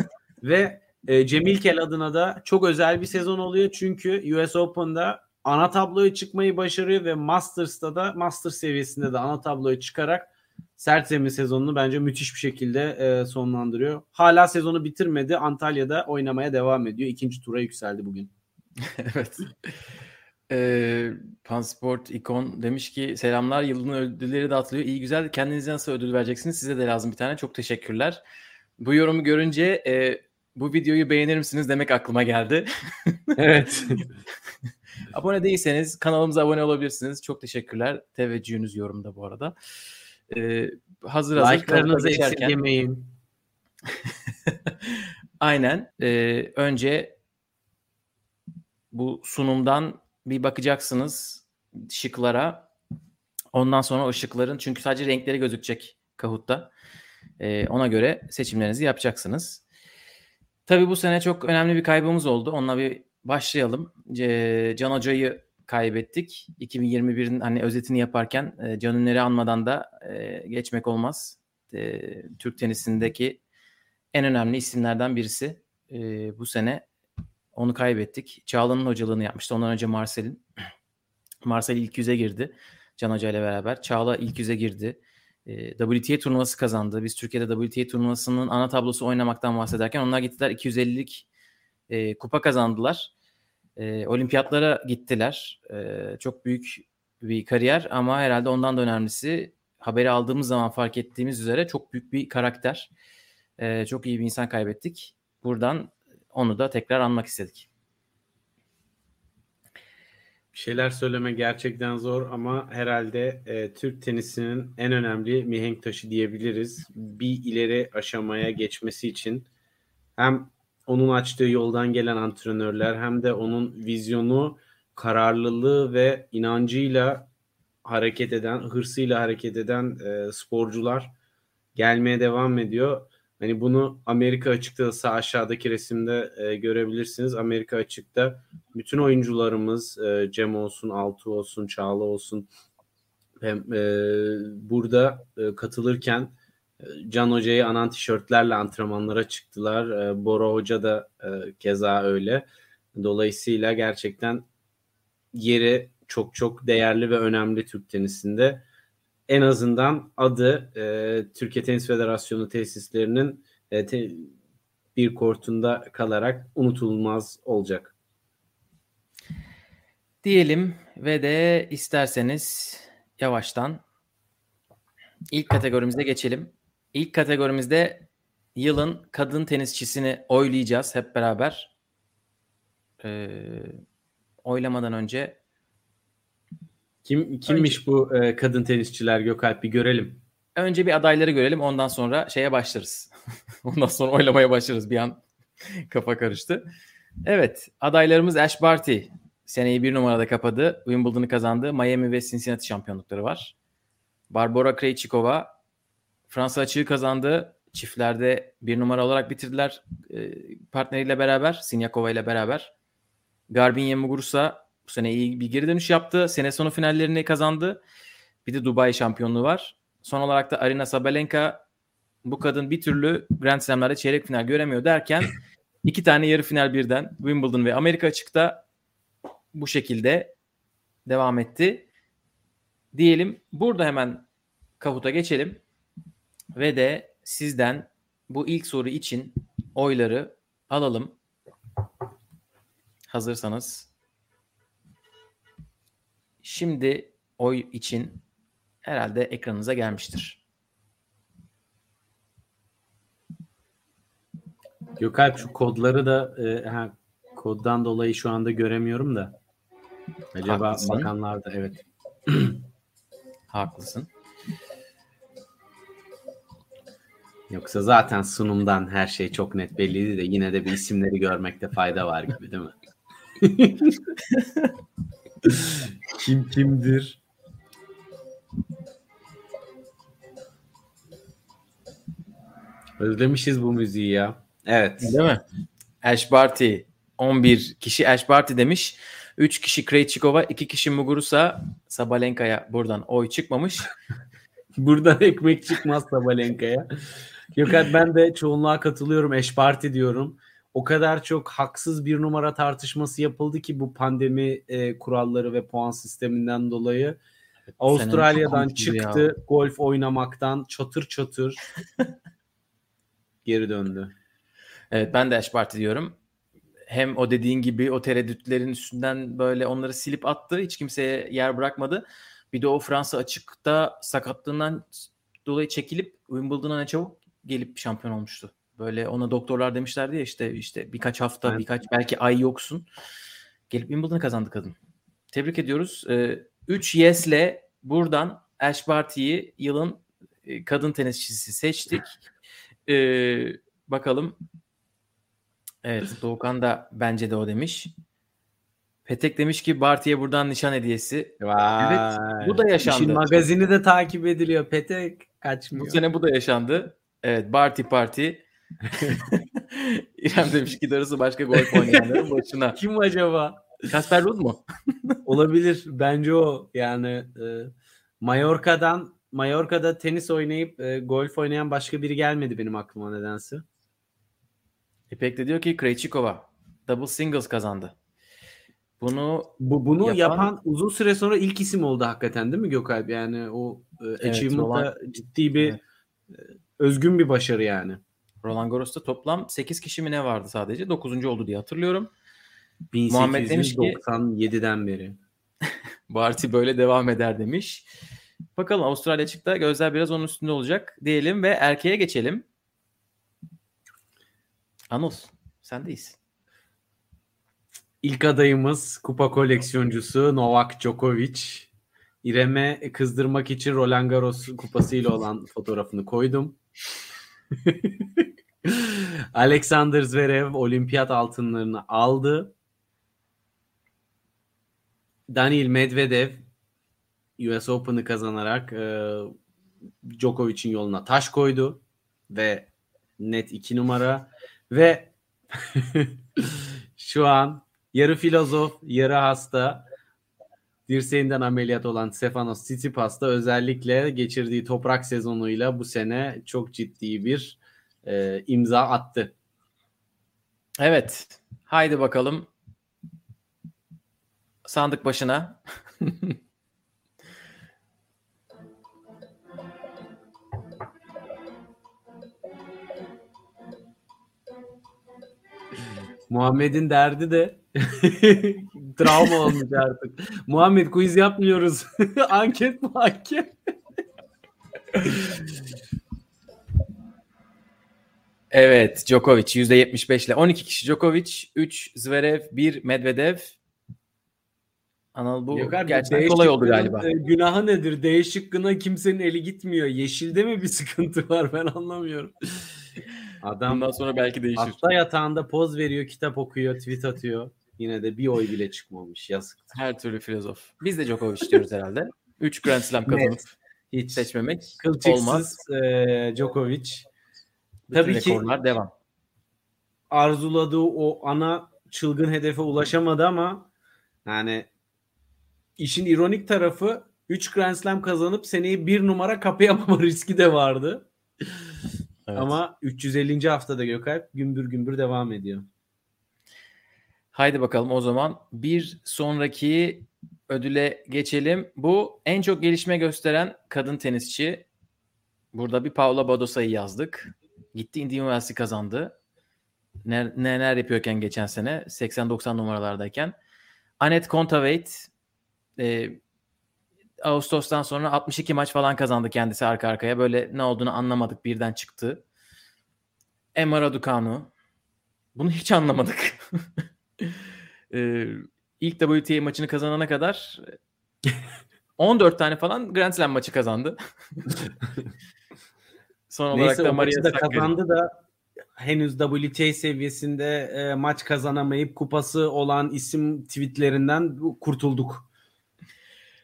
Ve e, Cemil Kel adına da çok özel bir sezon oluyor. Çünkü US Open'da ana tabloya çıkmayı başarıyor ve Masters'ta da Master seviyesinde de ana tabloya çıkarak sert zemin sezonunu bence müthiş bir şekilde e, sonlandırıyor. Hala sezonu bitirmedi. Antalya'da oynamaya devam ediyor. İkinci tura yükseldi bugün. [LAUGHS] evet. Ee, Pansport ikon demiş ki selamlar yılın ödülleri dağıtılıyor. İyi güzel kendinize nasıl ödül vereceksiniz? Size de lazım bir tane. Çok teşekkürler. Bu yorumu görünce e, bu videoyu beğenir misiniz demek aklıma geldi. evet. [LAUGHS] abone değilseniz kanalımıza abone olabilirsiniz. Çok teşekkürler. Teveccühünüz yorumda bu arada. Ee, hazır hazır. Like'larınızı esirgemeyin. [LAUGHS] Aynen. Ee, önce bu sunumdan bir bakacaksınız şıklara. Ondan sonra o şıkların çünkü sadece renkleri gözükecek Kahoot'ta. Ee, ona göre seçimlerinizi yapacaksınız. Tabii bu sene çok önemli bir kaybımız oldu. Onunla bir başlayalım. C- Can Hoca'yı kaybettik. 2021'in hani özetini yaparken e, Can Ünler'i anmadan da e, geçmek olmaz. E, Türk tenisindeki en önemli isimlerden birisi. E, bu sene onu kaybettik. Çağla'nın hocalığını yapmıştı. Ondan önce Marcel'in. [CLEARS THROAT] Marcel ilk yüze girdi. Can Hoca ile beraber. Çağla ilk yüze girdi. E, WTA turnuvası kazandı. Biz Türkiye'de WTA turnuvasının ana tablosu oynamaktan bahsederken onlar gittiler 250'lik e, kupa kazandılar. E, olimpiyatlara gittiler. E, çok büyük bir kariyer ama herhalde ondan da önemlisi haberi aldığımız zaman fark ettiğimiz üzere çok büyük bir karakter. E, çok iyi bir insan kaybettik. Buradan onu da tekrar anmak istedik. şeyler söyleme gerçekten zor ama herhalde e, Türk tenisinin en önemli mihenk taşı diyebiliriz. Bir ileri aşamaya geçmesi için hem onun açtığı yoldan gelen antrenörler hem de onun vizyonu, kararlılığı ve inancıyla hareket eden, hırsıyla hareket eden e, sporcular gelmeye devam ediyor. Hani bunu Amerika açıkta sağ aşağıdaki resimde e, görebilirsiniz. Amerika açıkta bütün oyuncularımız e, Cem olsun, Altı olsun, Çağla olsun hem, e, burada e, katılırken e, Can Hoca'yı anan tişörtlerle antrenmanlara çıktılar. E, Bora Hoca da e, keza öyle. Dolayısıyla gerçekten yeri çok çok değerli ve önemli Türk tenisinde en azından adı e, Türkiye Tenis Federasyonu tesislerinin e, te, bir kortunda kalarak unutulmaz olacak. Diyelim ve de isterseniz yavaştan ilk kategorimize geçelim. İlk kategorimizde yılın kadın tenisçisini oylayacağız hep beraber. Ee, oylamadan önce kim kimmiş Önce, bu e, kadın tenisçiler Gökalp bir görelim. Önce bir adayları görelim ondan sonra şeye başlarız. [LAUGHS] ondan sonra oylamaya başlarız bir an kafa karıştı. Evet adaylarımız Ash Barty seneyi bir numarada kapadı. Wimbledon'ı kazandı. Miami ve Cincinnati şampiyonlukları var. Barbara Krejcikova Fransa açığı kazandı. Çiftlerde bir numara olarak bitirdiler e, partneriyle beraber. Sinyakova ile beraber. Garbin Muguruza bu sene iyi bir geri dönüş yaptı. Sene sonu finallerini kazandı. Bir de Dubai şampiyonluğu var. Son olarak da Arina Sabalenka bu kadın bir türlü Grand Slam'larda çeyrek final göremiyor derken [LAUGHS] iki tane yarı final birden Wimbledon ve Amerika açıkta bu şekilde devam etti. Diyelim burada hemen kavuta geçelim ve de sizden bu ilk soru için oyları alalım. Hazırsanız Şimdi oy için herhalde ekranınıza gelmiştir. Gökalp şu kodları da e, ha, koddan dolayı şu anda göremiyorum da. Acaba Haklısın. bakanlar da evet. [CLEARS THROAT] Haklısın. Yoksa zaten sunumdan her şey çok net belliydi de yine de bir isimleri görmekte fayda var gibi değil mi? [LAUGHS] [LAUGHS] Kim kimdir? Özlemişiz bu müziği ya. Evet. Değil mi? Ash Barty 11 kişi Ash Barty demiş. 3 kişi Krejcikova, 2 kişi Muguruza, Sabalenka'ya buradan oy çıkmamış. [LAUGHS] buradan ekmek çıkmaz Sabalenka'ya. Gökhan ben de çoğunluğa katılıyorum. Ash Barty diyorum o kadar çok haksız bir numara tartışması yapıldı ki bu pandemi e, kuralları ve puan sisteminden dolayı. Avustralya'dan çıktı ya. golf oynamaktan çatır çatır [LAUGHS] geri döndü. Evet ben de Ash Barty diyorum. Hem o dediğin gibi o tereddütlerin üstünden böyle onları silip attı. Hiç kimseye yer bırakmadı. Bir de o Fransa açıkta sakatlığından dolayı çekilip Wimbledon'a çabuk gelip şampiyon olmuştu. Böyle ona doktorlar demişlerdi ya işte işte birkaç hafta, evet. birkaç belki ay yoksun. Gelip Wimbledon'ı kazandı kadın. Tebrik ediyoruz. 3 ee, yes'le buradan Ash Barty'yi yılın e, kadın tenisçisi seçtik. Ee, bakalım. Evet Doğukan da bence de o demiş. Petek demiş ki Barty'ye buradan nişan hediyesi. Vay. Evet bu da yaşandı. İşin magazini de takip ediliyor. Petek kaçmıyor. Bu sene bu da yaşandı. Evet Barty Party [LAUGHS] İrem demiş ki darısı başka golf oynayanların başına. [LAUGHS] Kim acaba? Kasper Ruud mu? [LAUGHS] Olabilir. Bence o. Yani e, Mallorca'dan Mallorca'da tenis oynayıp e, golf oynayan başka biri gelmedi benim aklıma nedense. İpek de diyor ki Krejcikova double singles kazandı. Bunu bu bunu yapan, yapan uzun süre sonra ilk isim oldu hakikaten değil mi Gökalp? Yani o e, evet, achievement'da ciddi bir evet. E, özgün bir başarı yani. Roland Garros'ta toplam 8 kişi mi ne vardı sadece? 9. oldu diye hatırlıyorum. 1897'den beri. [LAUGHS] Barty böyle devam eder demiş. Bakalım Avustralya çıktı. Gözler biraz onun üstünde olacak diyelim ve erkeğe geçelim. Anıl sendeyiz. ilk adayımız kupa koleksiyoncusu Novak Djokovic. İrem'e kızdırmak için Roland Garros kupasıyla olan fotoğrafını koydum. [LAUGHS] Alexander Zverev olimpiyat altınlarını aldı. Daniil Medvedev US Open'ı kazanarak e, Djokovic'in yoluna taş koydu ve net 2 numara ve [LAUGHS] şu an yarı filozof, yarı hasta dirseğinden ameliyat olan Stefanos Tsitsipas da özellikle geçirdiği toprak sezonuyla bu sene çok ciddi bir e, imza attı. Evet. Haydi bakalım. Sandık başına. [LAUGHS] Muhammed'in derdi de [LAUGHS] travma olmuş artık. Muhammed quiz yapmıyoruz. [LAUGHS] anket mi anket? evet Djokovic %75 ile 12 kişi Djokovic, 3 Zverev, 1 Medvedev. Anıl bu Yok gerçekten kolay oldu galiba. e, Günahı nedir? D şıkkına kimsenin eli gitmiyor. Yeşilde mi bir sıkıntı var ben anlamıyorum. Adam Bundan sonra belki değişir. hasta yatağında poz veriyor, kitap okuyor, tweet atıyor. Yine de bir oy bile çıkmamış. Yazık. Her türlü filozof. Biz de Djokovic diyoruz herhalde. [LAUGHS] 3 Grand Slam kazanıp Hiç seçmemek kılçıksız olmaz. e, Djokovic. Bütün Tabii ki rekorlar devam. arzuladığı o ana çılgın hedefe ulaşamadı ama yani işin ironik tarafı 3 Grand Slam kazanıp seneyi bir numara kapayamama [LAUGHS] riski de vardı. Evet. Ama 350. haftada Gökalp gümbür gümbür devam ediyor. Haydi bakalım o zaman bir sonraki ödüle geçelim. Bu en çok gelişme gösteren kadın tenisçi. Burada bir Paula Badosa'yı yazdık. Gitti Indian Wells'i kazandı. Ne- Neler yapıyorken geçen sene 80-90 numaralardayken. Anet Kontaveit e, Ağustos'tan sonra 62 maç falan kazandı kendisi arka arkaya. Böyle ne olduğunu anlamadık birden çıktı. Emma Raducanu. Bunu hiç anlamadık. [LAUGHS] Ee, ilk WTA maçını kazanana kadar [LAUGHS] 14 tane falan Grand Slam maçı kazandı. [LAUGHS] Son olarak Neyse da Maria da kazandı da henüz WTA seviyesinde e, maç kazanamayıp kupası olan isim tweetlerinden kurtulduk.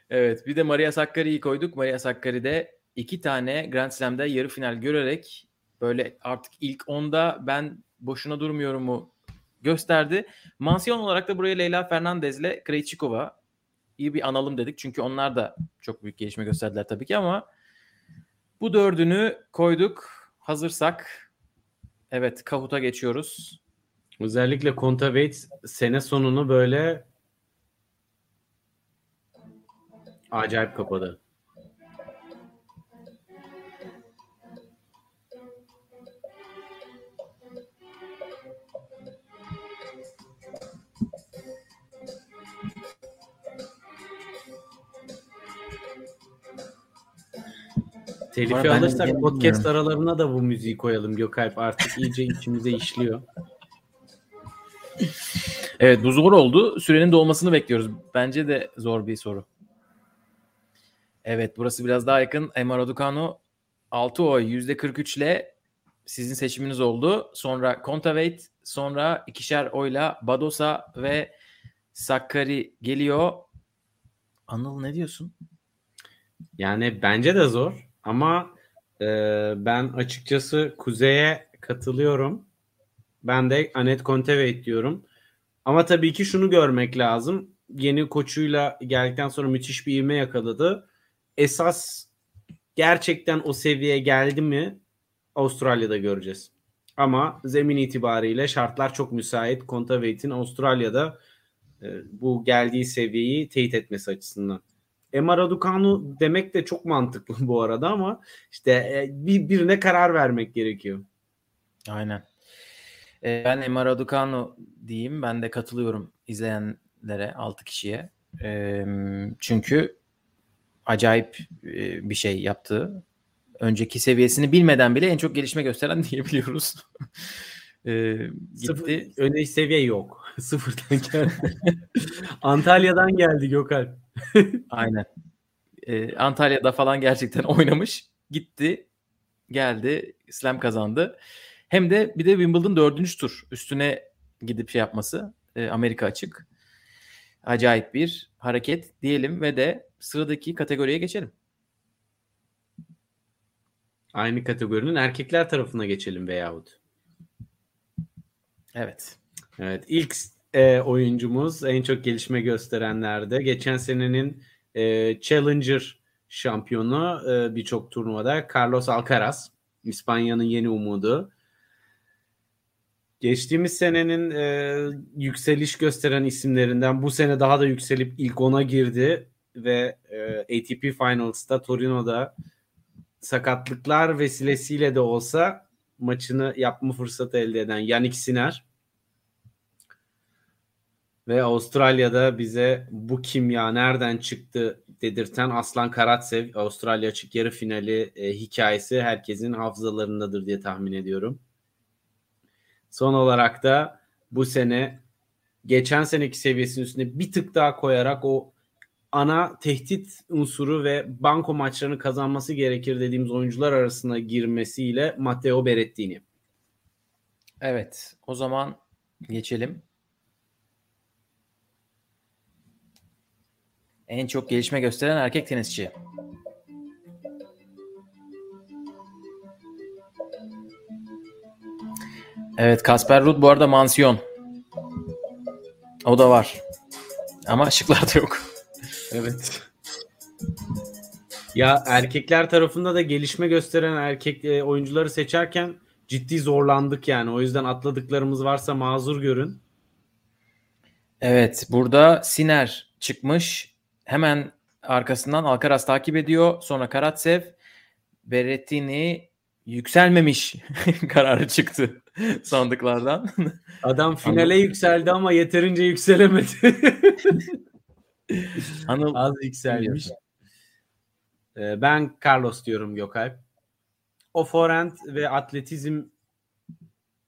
Evet bir de Maria Sakkari'yi koyduk. Maria Sakkari de iki tane Grand Slam'da yarı final görerek böyle artık ilk 10'da ben boşuna durmuyorum mu gösterdi. Mansiyon olarak da buraya Leyla Fernandez'le Krejcikova iyi bir analım dedik. Çünkü onlar da çok büyük gelişme gösterdiler tabii ki ama bu dördünü koyduk. Hazırsak evet Kahut'a geçiyoruz. Özellikle Kontaveit sene sonunu böyle acayip kapadı. Telifi alırsak bilmiyorum. podcast aralarına da bu müziği koyalım Gökalp. Artık iyice içimize işliyor. Evet bu zor oldu. Sürenin dolmasını bekliyoruz. Bence de zor bir soru. Evet burası biraz daha yakın. Emma Raducanu 6 oy %43 ile sizin seçiminiz oldu. Sonra Kontaveit, sonra ikişer oyla Badosa ve Sakkari geliyor. Anıl ne diyorsun? Yani bence de zor ama e, ben açıkçası Kuzey'e katılıyorum. Ben de Anet Kontaveit diyorum. Ama tabii ki şunu görmek lazım. Yeni koçuyla geldikten sonra müthiş bir ivme yakaladı. Esas gerçekten o seviyeye geldi mi Avustralya'da göreceğiz. Ama zemin itibariyle şartlar çok müsait. Kontaveit'in Avustralya'da e, bu geldiği seviyeyi teyit etmesi açısından. Emma Raducanu demek de çok mantıklı [LAUGHS] bu arada ama işte e, bir birine karar vermek gerekiyor. Aynen. Ee, ben Emma Raducanu diyeyim. Ben de katılıyorum izleyenlere 6 kişiye. Ee, çünkü acayip e, bir şey yaptı. Önceki seviyesini bilmeden bile en çok gelişme gösteren [LAUGHS] diyebiliyoruz. Ee, gitti. Sıfır, seviye yok. [LAUGHS] Sıfırdan geldi. [LAUGHS] Antalya'dan geldi Gökalp. Aynen. Ee, Antalya'da falan gerçekten oynamış. Gitti. Geldi. Slam kazandı. Hem de bir de Wimbledon dördüncü tur. Üstüne gidip şey yapması. E, Amerika açık. Acayip bir hareket diyelim ve de sıradaki kategoriye geçelim. Aynı kategorinin erkekler tarafına geçelim veyahut. Evet. Evet ilk e, oyuncumuz en çok gelişme gösterenlerde. Geçen senenin e, Challenger şampiyonu e, birçok turnuvada Carlos Alcaraz. İspanya'nın yeni umudu. Geçtiğimiz senenin e, yükseliş gösteren isimlerinden bu sene daha da yükselip ilk ona girdi ve e, ATP Finals'ta Torino'da sakatlıklar vesilesiyle de olsa maçını yapma fırsatı elde eden Yannick Sinner ve Avustralya'da bize bu kimya nereden çıktı dedirten Aslan Karatsev Avustralya açık yarı finali e, hikayesi herkesin hafızalarındadır diye tahmin ediyorum. Son olarak da bu sene geçen seneki seviyesinin üstüne bir tık daha koyarak o ana tehdit unsuru ve banko maçlarını kazanması gerekir dediğimiz oyuncular arasına girmesiyle Matteo Berrettini. Evet. O zaman geçelim. En çok gelişme gösteren erkek tenisçi. Evet Kasper Ruud bu arada mansiyon. O da var. Ama şıklarda yok. Evet. Ya erkekler tarafında da gelişme gösteren erkek e, oyuncuları seçerken ciddi zorlandık yani. O yüzden atladıklarımız varsa mazur görün. Evet burada Siner çıkmış. Hemen arkasından Alcaraz takip ediyor. Sonra Karatsev, Berrettini yükselmemiş [LAUGHS] kararı çıktı [LAUGHS] sandıklardan. Adam finale Anladım. yükseldi ama yeterince yükselemedi. [LAUGHS] [LAUGHS] Anıl az yükselmiş. Ee, ben Carlos diyorum Gökalp. O forehand ve atletizm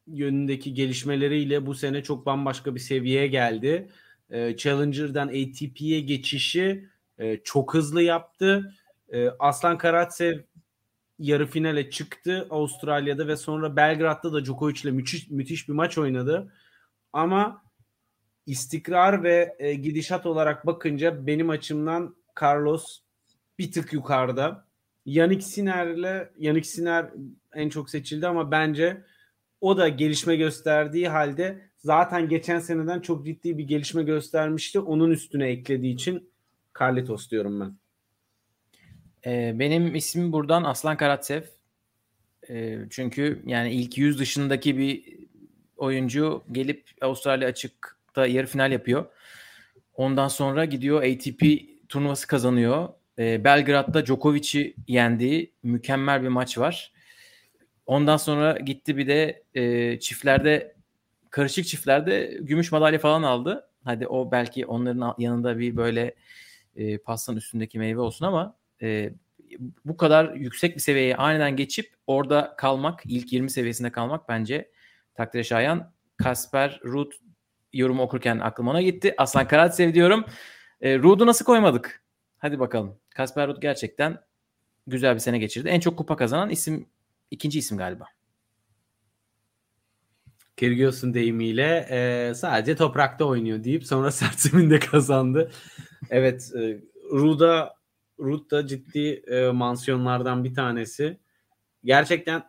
yönündeki gelişmeleriyle bu sene çok bambaşka bir seviyeye geldi. Ee, Challenger'dan ATP'ye geçişi e, çok hızlı yaptı. Ee, Aslan Karatsev yarı finale çıktı Avustralya'da ve sonra Belgrad'da da Djokovic ile müthiş, müthiş bir maç oynadı. Ama istikrar ve e, gidişat olarak bakınca benim açımdan Carlos bir tık yukarıda. Yannick Sinner'le Yannick Sinner en çok seçildi ama bence o da gelişme gösterdiği halde zaten geçen seneden çok ciddi bir gelişme göstermişti. Onun üstüne eklediği için Carlitos diyorum ben. Ee, benim ismim buradan Aslan Karatsev. Ee, çünkü yani ilk yüz dışındaki bir oyuncu gelip Avustralya açıkta yarı final yapıyor. Ondan sonra gidiyor ATP turnuvası kazanıyor. Ee, Belgrad'da Djokovic'i yendiği mükemmel bir maç var. Ondan sonra gitti bir de e, çiftlerde karışık çiftlerde gümüş madalya falan aldı. Hadi o belki onların yanında bir böyle e, pastanın üstündeki meyve olsun ama e, bu kadar yüksek bir seviyeye aniden geçip orada kalmak, ilk 20 seviyesinde kalmak bence takdire şayan. Kasper Ruud yorumu okurken aklıma ona gitti. Aslan Karatsev diyorum. E, Ruud'u nasıl koymadık? Hadi bakalım. Kasper Ruud gerçekten güzel bir sene geçirdi. En çok kupa kazanan isim ikinci isim galiba. Kyrgios'un deyimiyle e, sadece toprakta oynuyor deyip sonra [LAUGHS] sert zeminde kazandı. evet e, Ruda Ruud da ciddi e, mansiyonlardan bir tanesi. Gerçekten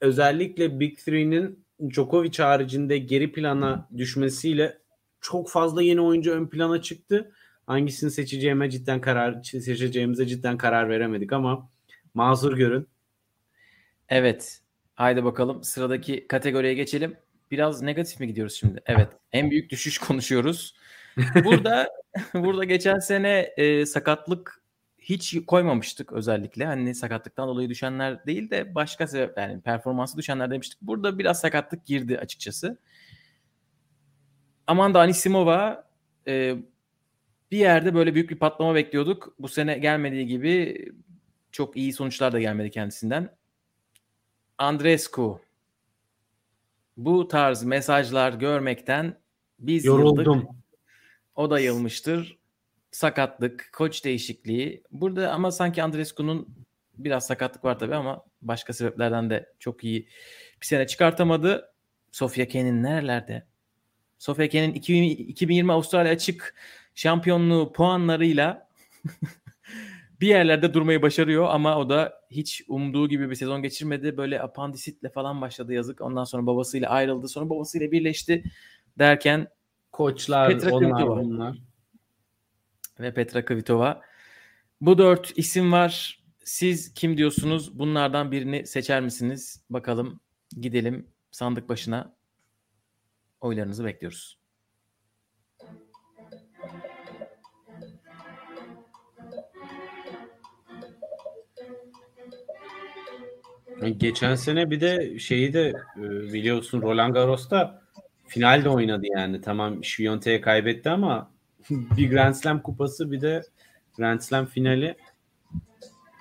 özellikle Big Three'nin Djokovic haricinde geri plana düşmesiyle çok fazla yeni oyuncu ön plana çıktı. Hangisini seçeceğime cidden karar seçeceğimize cidden karar veremedik ama mazur görün. Evet. Haydi bakalım sıradaki kategoriye geçelim. Biraz negatif mi gidiyoruz şimdi? Evet. En büyük düşüş konuşuyoruz. [LAUGHS] Burada [LAUGHS] burada geçen sene e, sakatlık hiç koymamıştık özellikle. Hani sakatlıktan dolayı düşenler değil de başka sebep yani performansı düşenler demiştik. Burada biraz sakatlık girdi açıkçası. Amanda Anisimova e, bir yerde böyle büyük bir patlama bekliyorduk. Bu sene gelmediği gibi çok iyi sonuçlar da gelmedi kendisinden. Andrescu bu tarz mesajlar görmekten biz Yoruldum. yıldık. O da yılmıştır. Sakatlık, koç değişikliği. Burada ama sanki Andrescu'nun biraz sakatlık var tabii ama başka sebeplerden de çok iyi bir sene çıkartamadı. Sofia Kenin nerelerde? Sofia Kenin 2020 Avustralya açık şampiyonluğu puanlarıyla [LAUGHS] bir yerlerde durmayı başarıyor ama o da hiç umduğu gibi bir sezon geçirmedi. Böyle apandisitle falan başladı yazık. Ondan sonra babasıyla ayrıldı. Sonra babasıyla birleşti derken Koçlar Petra onlar bunlar. Ve Petra Kvitova. Bu dört isim var. Siz kim diyorsunuz? Bunlardan birini seçer misiniz? Bakalım gidelim sandık başına. Oylarınızı bekliyoruz. Geçen sene bir de şeyi de e, biliyorsun Roland Garros'ta finalde oynadı yani. Tamam Şiyonte'ye kaybetti ama [LAUGHS] bir Grand Slam kupası bir de Grand Slam finali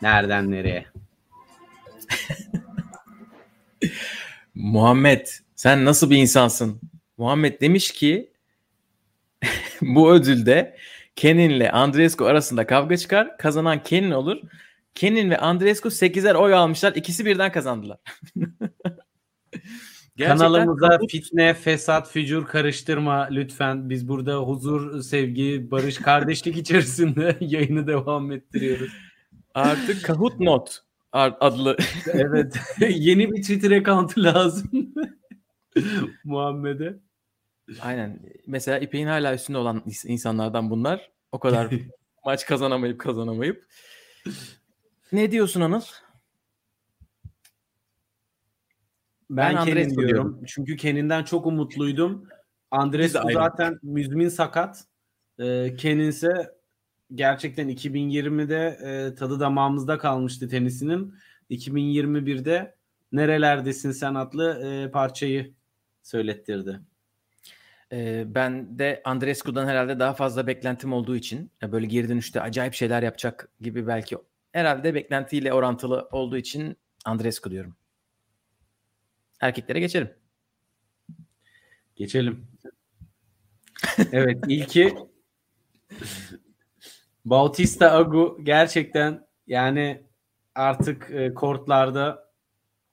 nereden nereye? [LAUGHS] Muhammed sen nasıl bir insansın? Muhammed demiş ki [LAUGHS] bu ödülde Kenin'le Andreescu arasında kavga çıkar. Kazanan Kenin olur. Kenin ve Andreescu 8'er oy almışlar. İkisi birden kazandılar. Gerçekten Kanalımıza kabul- fitne, fesat, fücur karıştırma lütfen. Biz burada huzur, sevgi, barış, kardeşlik [LAUGHS] içerisinde [LAUGHS] yayını devam ettiriyoruz. artık Kahoot Not adlı [LAUGHS] Evet. Yeni bir Twitter account'u lazım. Muhammed'e. Aynen. Mesela İpek'in hala üstünde olan ins- insanlardan bunlar. O kadar maç kazanamayıp kazanamayıp. Ne diyorsun Anıl? Ben, Ben Kenin Andreescu diyorum. diyorum. Çünkü Kenin'den çok umutluydum. Aynı. zaten müzmin sakat. Ee, Kenin ise gerçekten 2020'de e, tadı damağımızda kalmıştı tenisinin. 2021'de Nerelerdesin sen adlı e, parçayı söylettirdi. Ee, ben de Andrescu'dan herhalde daha fazla beklentim olduğu için ya böyle geri dönüşte acayip şeyler yapacak gibi belki herhalde beklentiyle orantılı olduğu için Andrescu diyorum. Erkeklere geçelim. Geçelim. Evet ilki Bautista Agu gerçekten yani artık e, kortlarda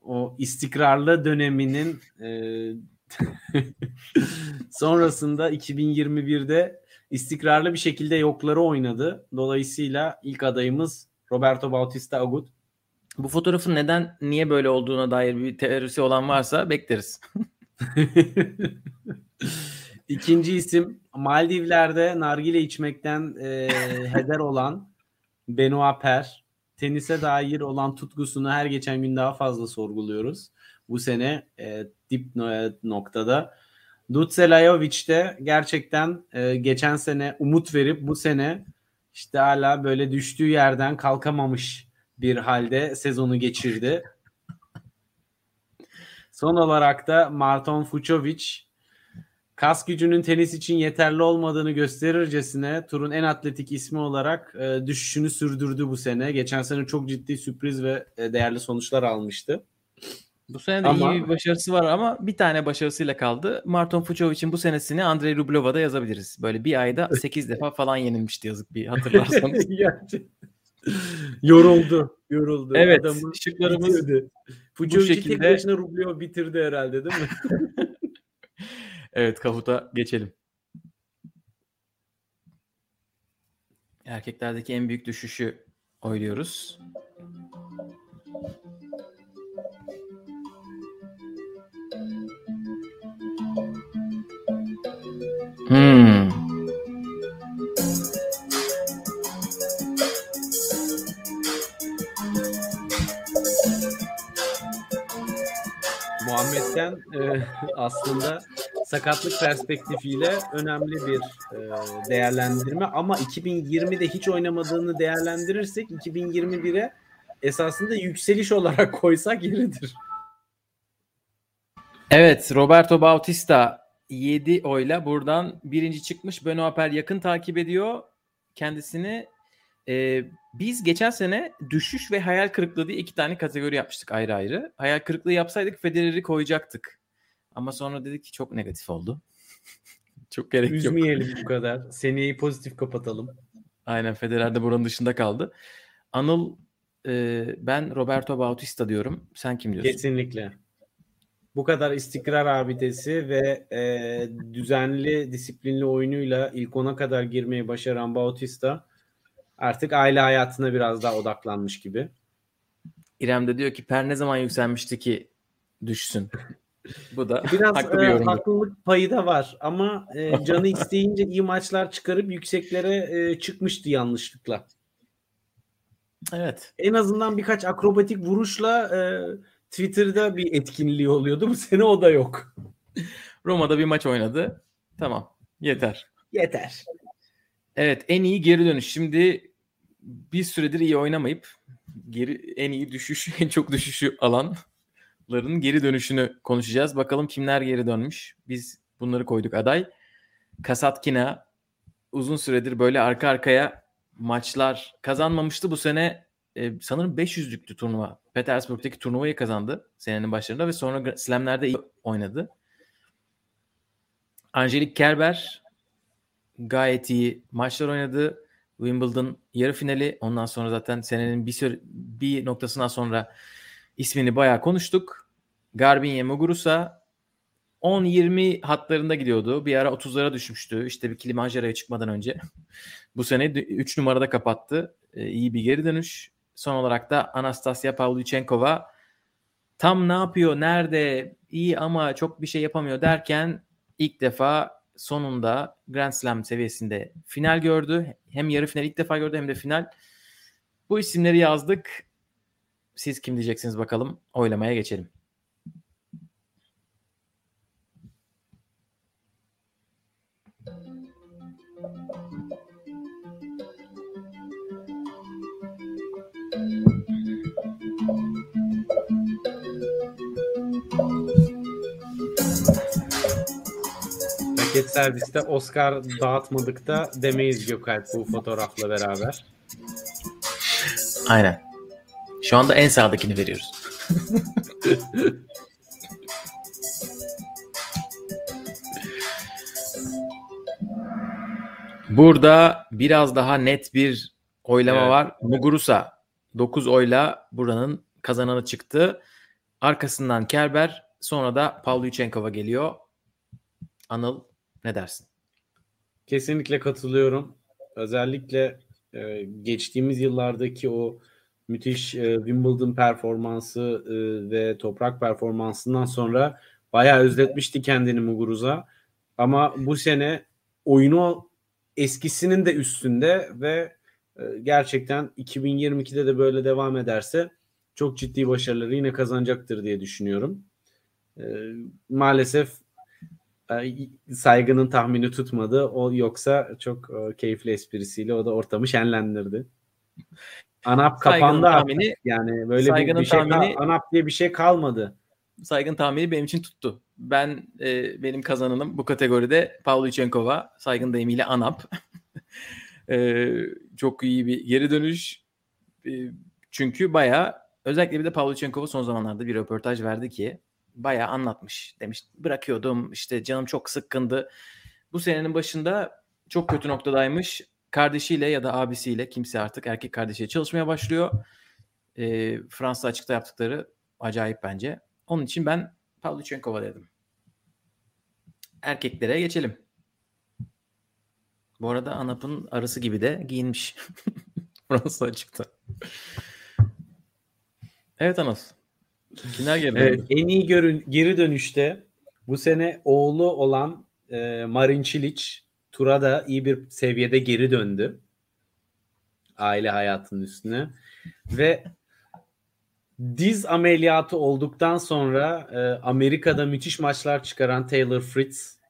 o istikrarlı döneminin e, [LAUGHS] sonrasında 2021'de istikrarlı bir şekilde yokları oynadı. Dolayısıyla ilk adayımız Roberto Bautista Agut. Bu fotoğrafın neden niye böyle olduğuna dair bir teorisi olan varsa bekleriz. [LAUGHS] İkinci isim Maldivler'de nargile içmekten e, [LAUGHS] heder olan Benoit Per. Tenise dair olan tutkusunu her geçen gün daha fazla sorguluyoruz. Bu sene e, dip no- noktada. Duce Lajovic de gerçekten e, geçen sene umut verip bu sene işte hala böyle düştüğü yerden kalkamamış bir halde sezonu geçirdi. Son olarak da Marton Fucovic kas gücünün tenis için yeterli olmadığını gösterircesine turun en atletik ismi olarak e, düşüşünü sürdürdü bu sene. Geçen sene çok ciddi sürpriz ve e, değerli sonuçlar almıştı. Bu sene de Ama- iyi bir başarısı var ama bir tane başarısıyla kaldı. Marton Fucovic'in bu senesini Andrei Rubleva'da yazabiliriz. Böyle bir ayda 8 defa falan yenilmişti yazık bir [LAUGHS] hatırlarsanız. [LAUGHS] Yoruldu. Yoruldu. evet Adamı şıklarımız bitirdi. Tek şekilde- başına Rublev bitirdi herhalde değil mi? [LAUGHS] Evet Kahut'a geçelim. Erkeklerdeki en büyük düşüşü oyluyoruz. Hmm. Muhammed'den e, aslında sakatlık perspektifiyle önemli bir e, değerlendirme ama 2020'de hiç oynamadığını değerlendirirsek 2021'e esasında yükseliş olarak [LAUGHS] koysak yeridir. Evet Roberto Bautista 7 oyla buradan birinci çıkmış. Benoît Per yakın takip ediyor kendisini. Ee, biz geçen sene düşüş ve hayal kırıklığı diye iki tane kategori yapmıştık ayrı ayrı. Hayal kırıklığı yapsaydık Federer'i koyacaktık. Ama sonra dedik ki çok negatif oldu. [LAUGHS] çok gerek yok. Üzmeyelim bu kadar. Seneyi pozitif kapatalım. Aynen Federer de buranın dışında kaldı. Anıl e, ben Roberto Bautista diyorum. Sen kim diyorsun? Kesinlikle. Bu kadar istikrar abidesi ve e, düzenli, disiplinli oyunuyla ilk ona kadar girmeyi başaran Bautista artık aile hayatına biraz daha odaklanmış gibi. İrem de diyor ki Per ne zaman yükselmişti ki düşsün. Bu da [LAUGHS] Biraz haklı bir e, yorumdu. haklılık payı da var ama e, canı isteyince iyi maçlar çıkarıp yükseklere e, çıkmıştı yanlışlıkla. Evet. En azından birkaç akrobatik vuruşla e, Twitter'da bir etkinliği oluyordu. Bu sene o da yok. Roma'da bir maç oynadı. Tamam. Yeter. Yeter. Evet en iyi geri dönüş. Şimdi bir süredir iyi oynamayıp geri en iyi düşüş, [LAUGHS] en çok düşüşü alanların geri dönüşünü konuşacağız. Bakalım kimler geri dönmüş. Biz bunları koyduk aday. Kasatkina uzun süredir böyle arka arkaya maçlar kazanmamıştı. Bu sene e, sanırım 500'lüktü turnuva. Petersburg'daki turnuvayı kazandı senenin başlarında ve sonra Slam'lerde iyi oynadı. Angelique Kerber gayet iyi maçlar oynadı. Wimbledon yarı finali. Ondan sonra zaten senenin bir süre, bir noktasından sonra ismini bayağı konuştuk. Garbine Muguruza 10-20 hatlarında gidiyordu. Bir ara 30'lara düşmüştü. İşte bir Kilimanjaro'ya çıkmadan önce. [LAUGHS] Bu sene 3 numarada kapattı. Ee, iyi bir geri dönüş. Son olarak da Anastasia Pavlyuchenkova tam ne yapıyor, nerede, iyi ama çok bir şey yapamıyor derken ilk defa sonunda Grand Slam seviyesinde final gördü. Hem yarı final ilk defa gördü hem de final. Bu isimleri yazdık. Siz kim diyeceksiniz bakalım. Oylamaya geçelim. Paket serviste Oscar dağıtmadık da demeyiz Gökalp bu fotoğrafla beraber. Aynen. Şu anda en sağdakini veriyoruz. [LAUGHS] Burada biraz daha net bir oylama Evet. var. Muguruza 9 oyla buranın kazananı çıktı. Arkasından Kerber, sonra da Pavlyuchenkova geliyor. Anıl ne dersin? Kesinlikle katılıyorum. Özellikle e, geçtiğimiz yıllardaki o müthiş e, Wimbledon performansı e, ve toprak performansından sonra bayağı özletmişti kendini Muguruza. Ama bu sene oyunu eskisinin de üstünde ve e, gerçekten 2022'de de böyle devam ederse çok ciddi başarıları yine kazanacaktır diye düşünüyorum. E, maalesef saygının tahmini tutmadı. O yoksa çok e, keyifli esprisiyle o da ortamı şenlendirdi. Anap kapandı artık. tahmini- Yani böyle bir, bir şey tahmini- Anap diye bir şey kalmadı. Saygın tahmini benim için tuttu. Ben e, benim kazananım bu kategoride Pavlyuchenkova, saygın deyimiyle Anap. [LAUGHS] E, çok iyi bir geri dönüş. E, çünkü bayağı özellikle bir de Pavlyuchenkova son zamanlarda bir röportaj verdi ki bayağı anlatmış. Demiş bırakıyordum işte canım çok sıkkındı. Bu senenin başında çok kötü noktadaymış. Kardeşiyle ya da abisiyle kimse artık erkek kardeşiyle çalışmaya başlıyor. E, Fransa açıkta yaptıkları acayip bence. Onun için ben Pavlyuchenkova dedim. Erkeklere geçelim. Bu arada Anap'ın arısı gibi de giyinmiş. [LAUGHS] Fransa açıkta. Evet Anas. Kimler geldi? Evet, en iyi görün, geri dönüşte bu sene oğlu olan e, Marin Cilic tura da iyi bir seviyede geri döndü. Aile hayatının üstüne. Ve diz ameliyatı olduktan sonra e, Amerika'da müthiş maçlar çıkaran Taylor Fritz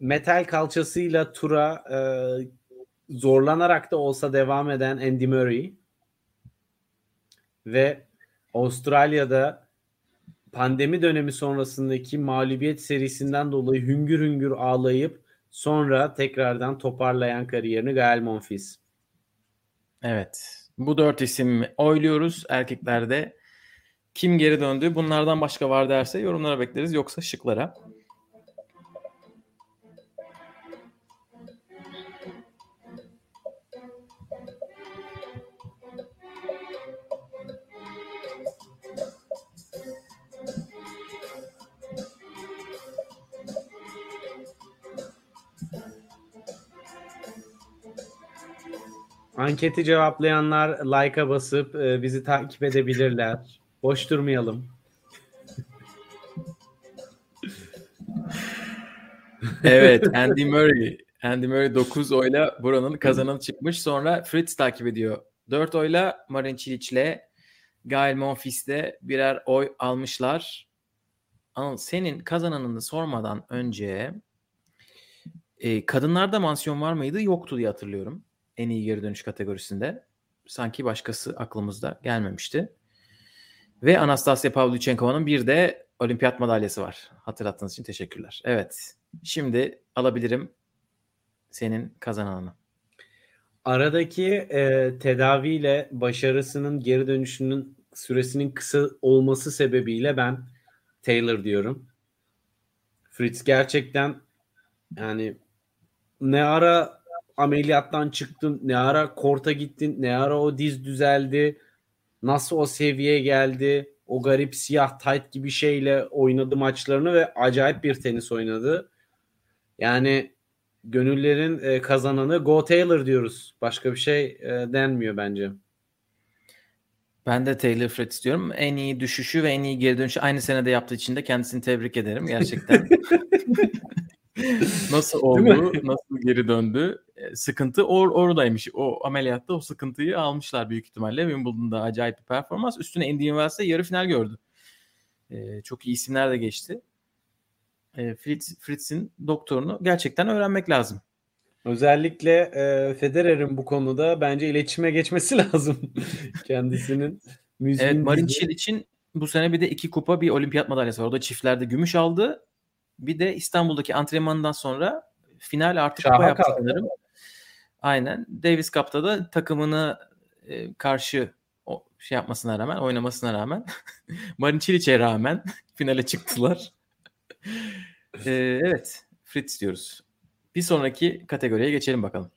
metal kalçasıyla tura e, zorlanarak da olsa devam eden Andy Murray ve Avustralya'da pandemi dönemi sonrasındaki mağlubiyet serisinden dolayı hüngür hüngür ağlayıp sonra tekrardan toparlayan kariyerini Gael Monfils. Evet. Bu dört isim oyluyoruz. Erkeklerde Kim geri döndü? Bunlardan başka var derse yorumlara bekleriz. Yoksa şıklara. Anketi cevaplayanlar like'a basıp e, bizi takip edebilirler. Boş durmayalım. Evet Andy Murray. Andy Murray 9 oyla buranın kazananı çıkmış. Sonra Fritz takip ediyor. 4 oyla Marin Çiliç'le Gael Monfils de birer oy almışlar. Anıl senin kazananını sormadan önce e, kadınlarda mansiyon var mıydı? Yoktu diye hatırlıyorum. En iyi geri dönüş kategorisinde. Sanki başkası aklımızda gelmemişti. Ve Anastasia Pavlyuchenkova'nın bir de olimpiyat madalyası var. Hatırlattığınız için teşekkürler. Evet. Şimdi alabilirim senin kazananını. Aradaki e, tedaviyle başarısının geri dönüşünün süresinin kısa olması sebebiyle ben Taylor diyorum. Fritz gerçekten yani ne ara ameliyattan çıktın, ne ara korta gittin, ne ara o diz düzeldi, nasıl o seviyeye geldi, o garip siyah tight gibi şeyle oynadı maçlarını ve acayip bir tenis oynadı. Yani gönüllerin e, kazananı Go Taylor diyoruz. Başka bir şey e, denmiyor bence. Ben de Taylor Fritz diyorum. En iyi düşüşü ve en iyi geri dönüşü aynı senede yaptığı için de kendisini tebrik ederim gerçekten. [LAUGHS] nasıl oldu, nasıl geri döndü? E, sıkıntı or oradaymış. O ameliyatta o sıkıntıyı almışlar büyük ihtimalle. Wimbledon'da acayip bir performans. Üstüne Indian Wells'te yarı final gördü. Ee, çok iyi isimler de geçti. Ee, Fritz, Fritz'in doktorunu gerçekten öğrenmek lazım. Özellikle e, Federer'in bu konuda bence iletişime geçmesi [LAUGHS] lazım. Kendisinin Evet Marin için bu sene bir de iki kupa bir olimpiyat madalyası var. O da çiftlerde gümüş aldı. Bir de İstanbul'daki antrenmanından sonra final artık kupa yaptı sanırım. Aynen. Davis Cup'ta da takımını e, karşı o şey yapmasına rağmen, oynamasına rağmen [LAUGHS] Marin Çiliç'e rağmen [LAUGHS] finale çıktılar. [LAUGHS] e, evet. Fritz diyoruz. Bir sonraki kategoriye geçelim bakalım.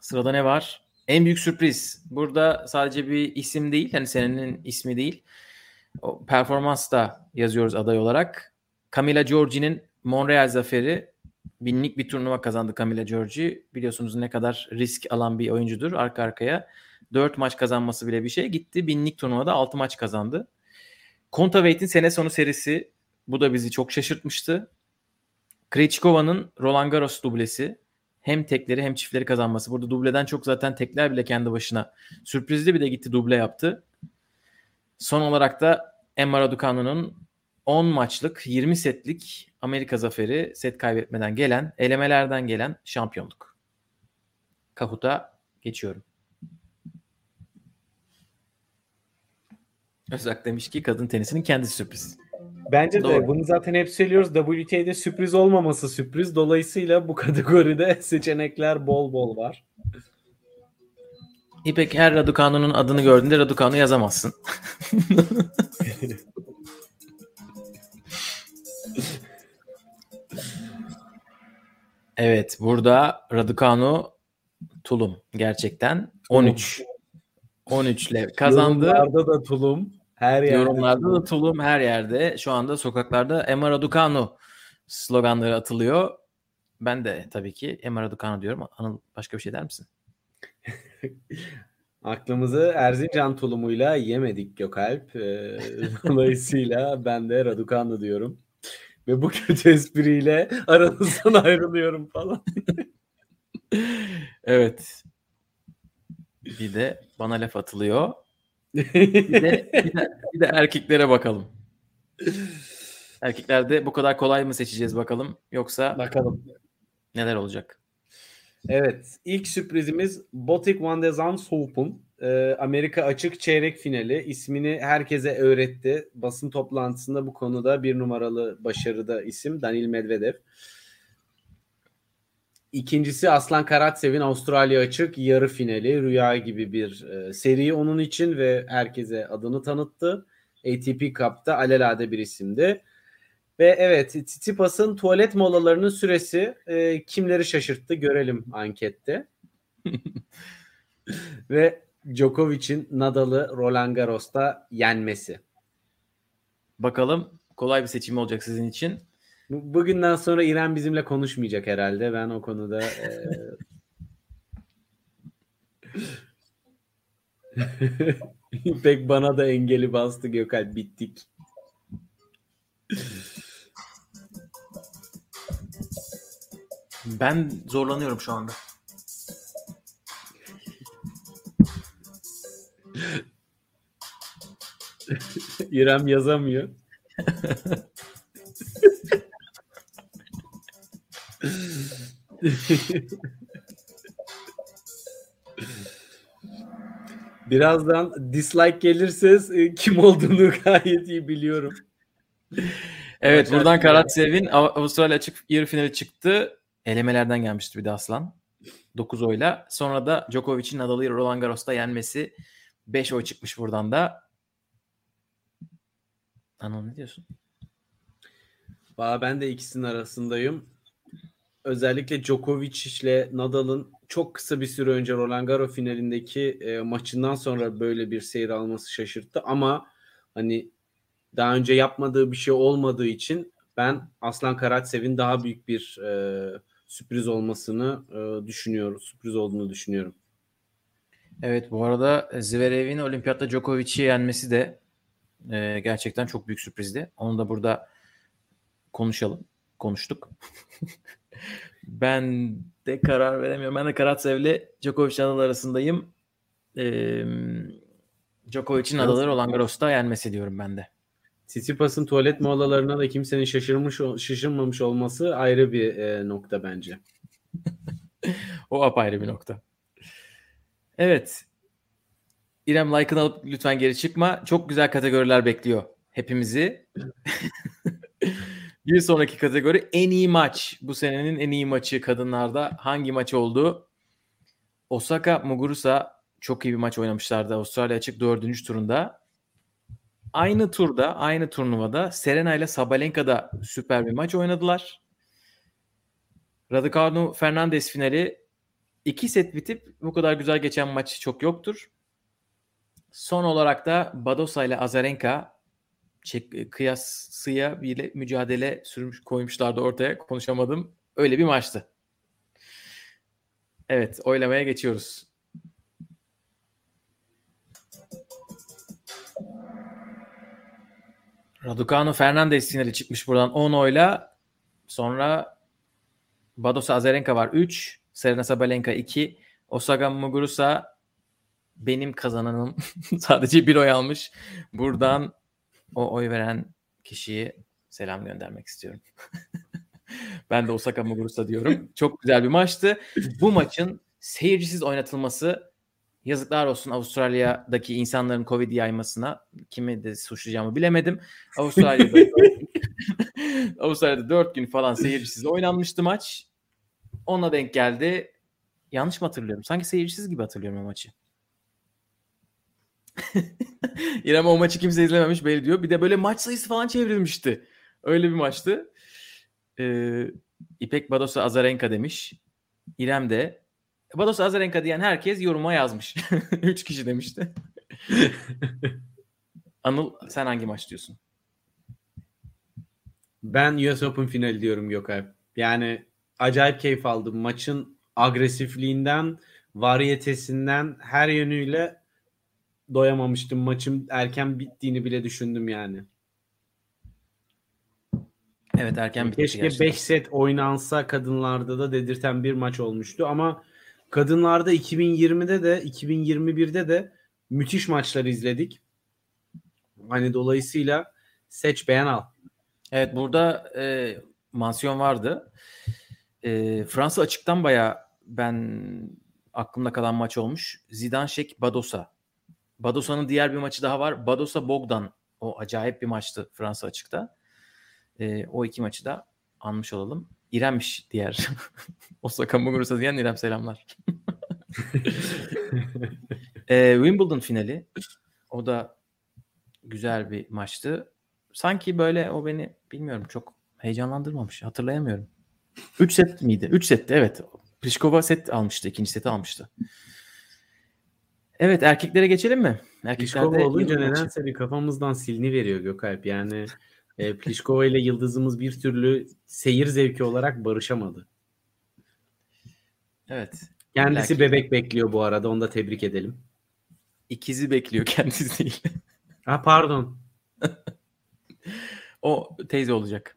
Sırada ne var? En büyük sürpriz. Burada sadece bir isim değil. Hani senenin ismi değil. O performans da yazıyoruz aday olarak. Camila Giorgi'nin Montreal zaferi binlik bir turnuva kazandı Camila Giorgi. Biliyorsunuz ne kadar risk alan bir oyuncudur arka arkaya. 4 maç kazanması bile bir şey. Gitti binlik turnuvada 6 maç kazandı. Kontaveit'in sene sonu serisi bu da bizi çok şaşırtmıştı. Krejcikova'nın Roland Garros dublesi hem tekleri hem çiftleri kazanması. Burada dubleden çok zaten tekler bile kendi başına sürprizli bir de gitti duble yaptı. Son olarak da Emma Raducanu'nun 10 maçlık 20 setlik Amerika zaferi set kaybetmeden gelen elemelerden gelen şampiyonluk. Kahut'a geçiyorum. Özak demiş ki kadın tenisinin kendisi sürpriz. Bence Doğru. de bunu zaten hep söylüyoruz. WTA'de sürpriz olmaması sürpriz. Dolayısıyla bu kategoride [LAUGHS] seçenekler bol bol var. İpek her Raducanu'nun adını gördüğünde Raducanu yazamazsın. [LAUGHS] evet burada Raducanu Tulum gerçekten 13 13 ile kazandı. Yorumlarda da Tulum. Her yerde. Yorumlarda da tulum her yerde. Şu anda sokaklarda Emma Raducanu sloganları atılıyor. Ben de tabii ki Emma Raducanu diyorum. Anıl başka bir şey der misin? [LAUGHS] Aklımızı Erzincan tulumuyla yemedik Gökalp. Ee, [LAUGHS] dolayısıyla ben de Raducanu diyorum. Ve bu kötü espriyle aranızdan [LAUGHS] ayrılıyorum falan. evet. Bir de bana laf atılıyor bir, de, bir, de, bir de erkeklere bakalım. Erkeklerde bu kadar kolay mı seçeceğiz bakalım yoksa bakalım neler olacak? Evet, ilk sürprizimiz Botic Van de Zand's Open. Ee, Amerika açık çeyrek finali. ismini herkese öğretti. Basın toplantısında bu konuda bir numaralı başarıda isim Danil Medvedev. İkincisi Aslan Karatsev'in Avustralya açık yarı finali rüya gibi bir e, seri onun için ve herkese adını tanıttı. ATP Cup'ta alelade bir isimdi. Ve evet Tsitsipas'ın tuvalet molalarının süresi e, kimleri şaşırttı görelim ankette. [LAUGHS] ve Djokovic'in Nadal'ı Roland Garros'ta yenmesi. Bakalım kolay bir seçim olacak sizin için. Bugünden sonra İrem bizimle konuşmayacak herhalde. Ben o konuda e... [LAUGHS] pek bana da engeli bastı Gökalp bittik. Ben zorlanıyorum şu anda. [LAUGHS] İrem yazamıyor. [LAUGHS] Birazdan dislike gelirse e, kim olduğunu [LAUGHS] gayet iyi biliyorum. Evet buradan Karatsev'in Avustralya açık yarı finali çıktı. Elemelerden gelmişti bir de Aslan. 9 oyla. Sonra da Djokovic'in Nadal'ı Roland Garros'ta yenmesi 5 oy çıkmış buradan da. Anıl ne diyorsun? Valla ben de ikisinin arasındayım. Özellikle Djokovic ile Nadal'ın çok kısa bir süre önce Roland Garros finalindeki e, maçından sonra böyle bir seyir alması şaşırttı ama hani daha önce yapmadığı bir şey olmadığı için ben Aslan Karatsev'in daha büyük bir e, sürpriz olmasını e, düşünüyorum. Sürpriz olduğunu düşünüyorum. Evet bu arada Zverev'in olimpiyatta Djokovic'i yenmesi de e, gerçekten çok büyük sürprizdi. Onu da burada konuşalım. Konuştuk. [LAUGHS] ben de karar veremiyorum. Ben de Karatsev'le Djokovic Nadal arasındayım. Ee, Djokovic'in Nadal'ı Roland Garros'ta yenmesi diyorum ben de. Tsitsipas'ın tuvalet molalarına da kimsenin şaşırmış şaşırmamış olması ayrı bir e, nokta bence. [LAUGHS] o apayrı bir nokta. Evet. İrem like'ını alıp lütfen geri çıkma. Çok güzel kategoriler bekliyor hepimizi. [LAUGHS] bir sonraki kategori en iyi maç. Bu senenin en iyi maçı kadınlarda hangi maç oldu? Osaka Muguruza çok iyi bir maç oynamışlardı. Avustralya açık dördüncü turunda. Aynı turda, aynı turnuvada Serena ile Sabalenka da süper bir maç oynadılar. Raducanu Fernandez finali iki set bitip bu kadar güzel geçen maç çok yoktur. Son olarak da Badosa ile Azarenka kıyasıya bir mücadele sürmüş koymuşlardı ortaya. Konuşamadım. Öyle bir maçtı. Evet, oylamaya geçiyoruz. Raducanu Fernandez finali çıkmış buradan 10 oyla. Sonra Badosa Azarenka var 3. Serena Sabalenka 2. Osaka Muguruza benim kazananım. [LAUGHS] Sadece bir oy almış. Buradan o oy veren kişiye selam göndermek istiyorum. [LAUGHS] ben de Osaka Muguruza diyorum. Çok güzel bir maçtı. Bu maçın seyircisiz oynatılması yazıklar olsun Avustralya'daki insanların Covid yaymasına. Kimi de suçlayacağımı bilemedim. Avustralya'da [LAUGHS] Avustralya'da 4 gün falan seyircisiz oynanmıştı maç. Ona denk geldi. Yanlış mı hatırlıyorum? Sanki seyircisiz gibi hatırlıyorum o maçı. [LAUGHS] İrem o maçı kimse izlememiş belli diyor. Bir de böyle maç sayısı falan çevrilmişti. Öyle bir maçtı. Ee, İpek Badosa Azarenka demiş. İrem de. Badosa Azarenka diyen herkes yoruma yazmış. [LAUGHS] Üç kişi demişti. [LAUGHS] Anıl sen hangi maç diyorsun? Ben US Open finali diyorum Gökay. Yani acayip keyif aldım. Maçın agresifliğinden, variyetesinden her yönüyle doyamamıştım. Maçın erken bittiğini bile düşündüm yani. Evet erken bitti Keşke 5 set oynansa kadınlarda da dedirten bir maç olmuştu ama kadınlarda 2020'de de 2021'de de müthiş maçlar izledik. Hani dolayısıyla seç beğen al. Evet burada e, mansiyon vardı. E, Fransa açıktan baya ben aklımda kalan maç olmuş. Zidane Şek Badosa Badosa'nın diğer bir maçı daha var. Badosa Bogdan. O acayip bir maçtı Fransa açıkta. E, o iki maçı da anmış olalım. İrem'miş diğer. [LAUGHS] Osaka Muguruza diyen İrem selamlar. [LAUGHS] e, Wimbledon finali. O da güzel bir maçtı. Sanki böyle o beni bilmiyorum çok heyecanlandırmamış. Hatırlayamıyorum. 3 set miydi? 3 setti evet. Pliskova set almıştı. ikinci seti almıştı. Evet erkeklere geçelim mi? Pliskova olunca nedense bir kafamızdan silini veriyor Gökalp. Yani e, Pliskova ile Yıldızımız bir türlü seyir zevki olarak barışamadı. Evet. Kendisi Belki... bebek bekliyor bu arada. Onu da tebrik edelim. İkizi bekliyor [LAUGHS] kendisi değil. Ha pardon. o teyze olacak.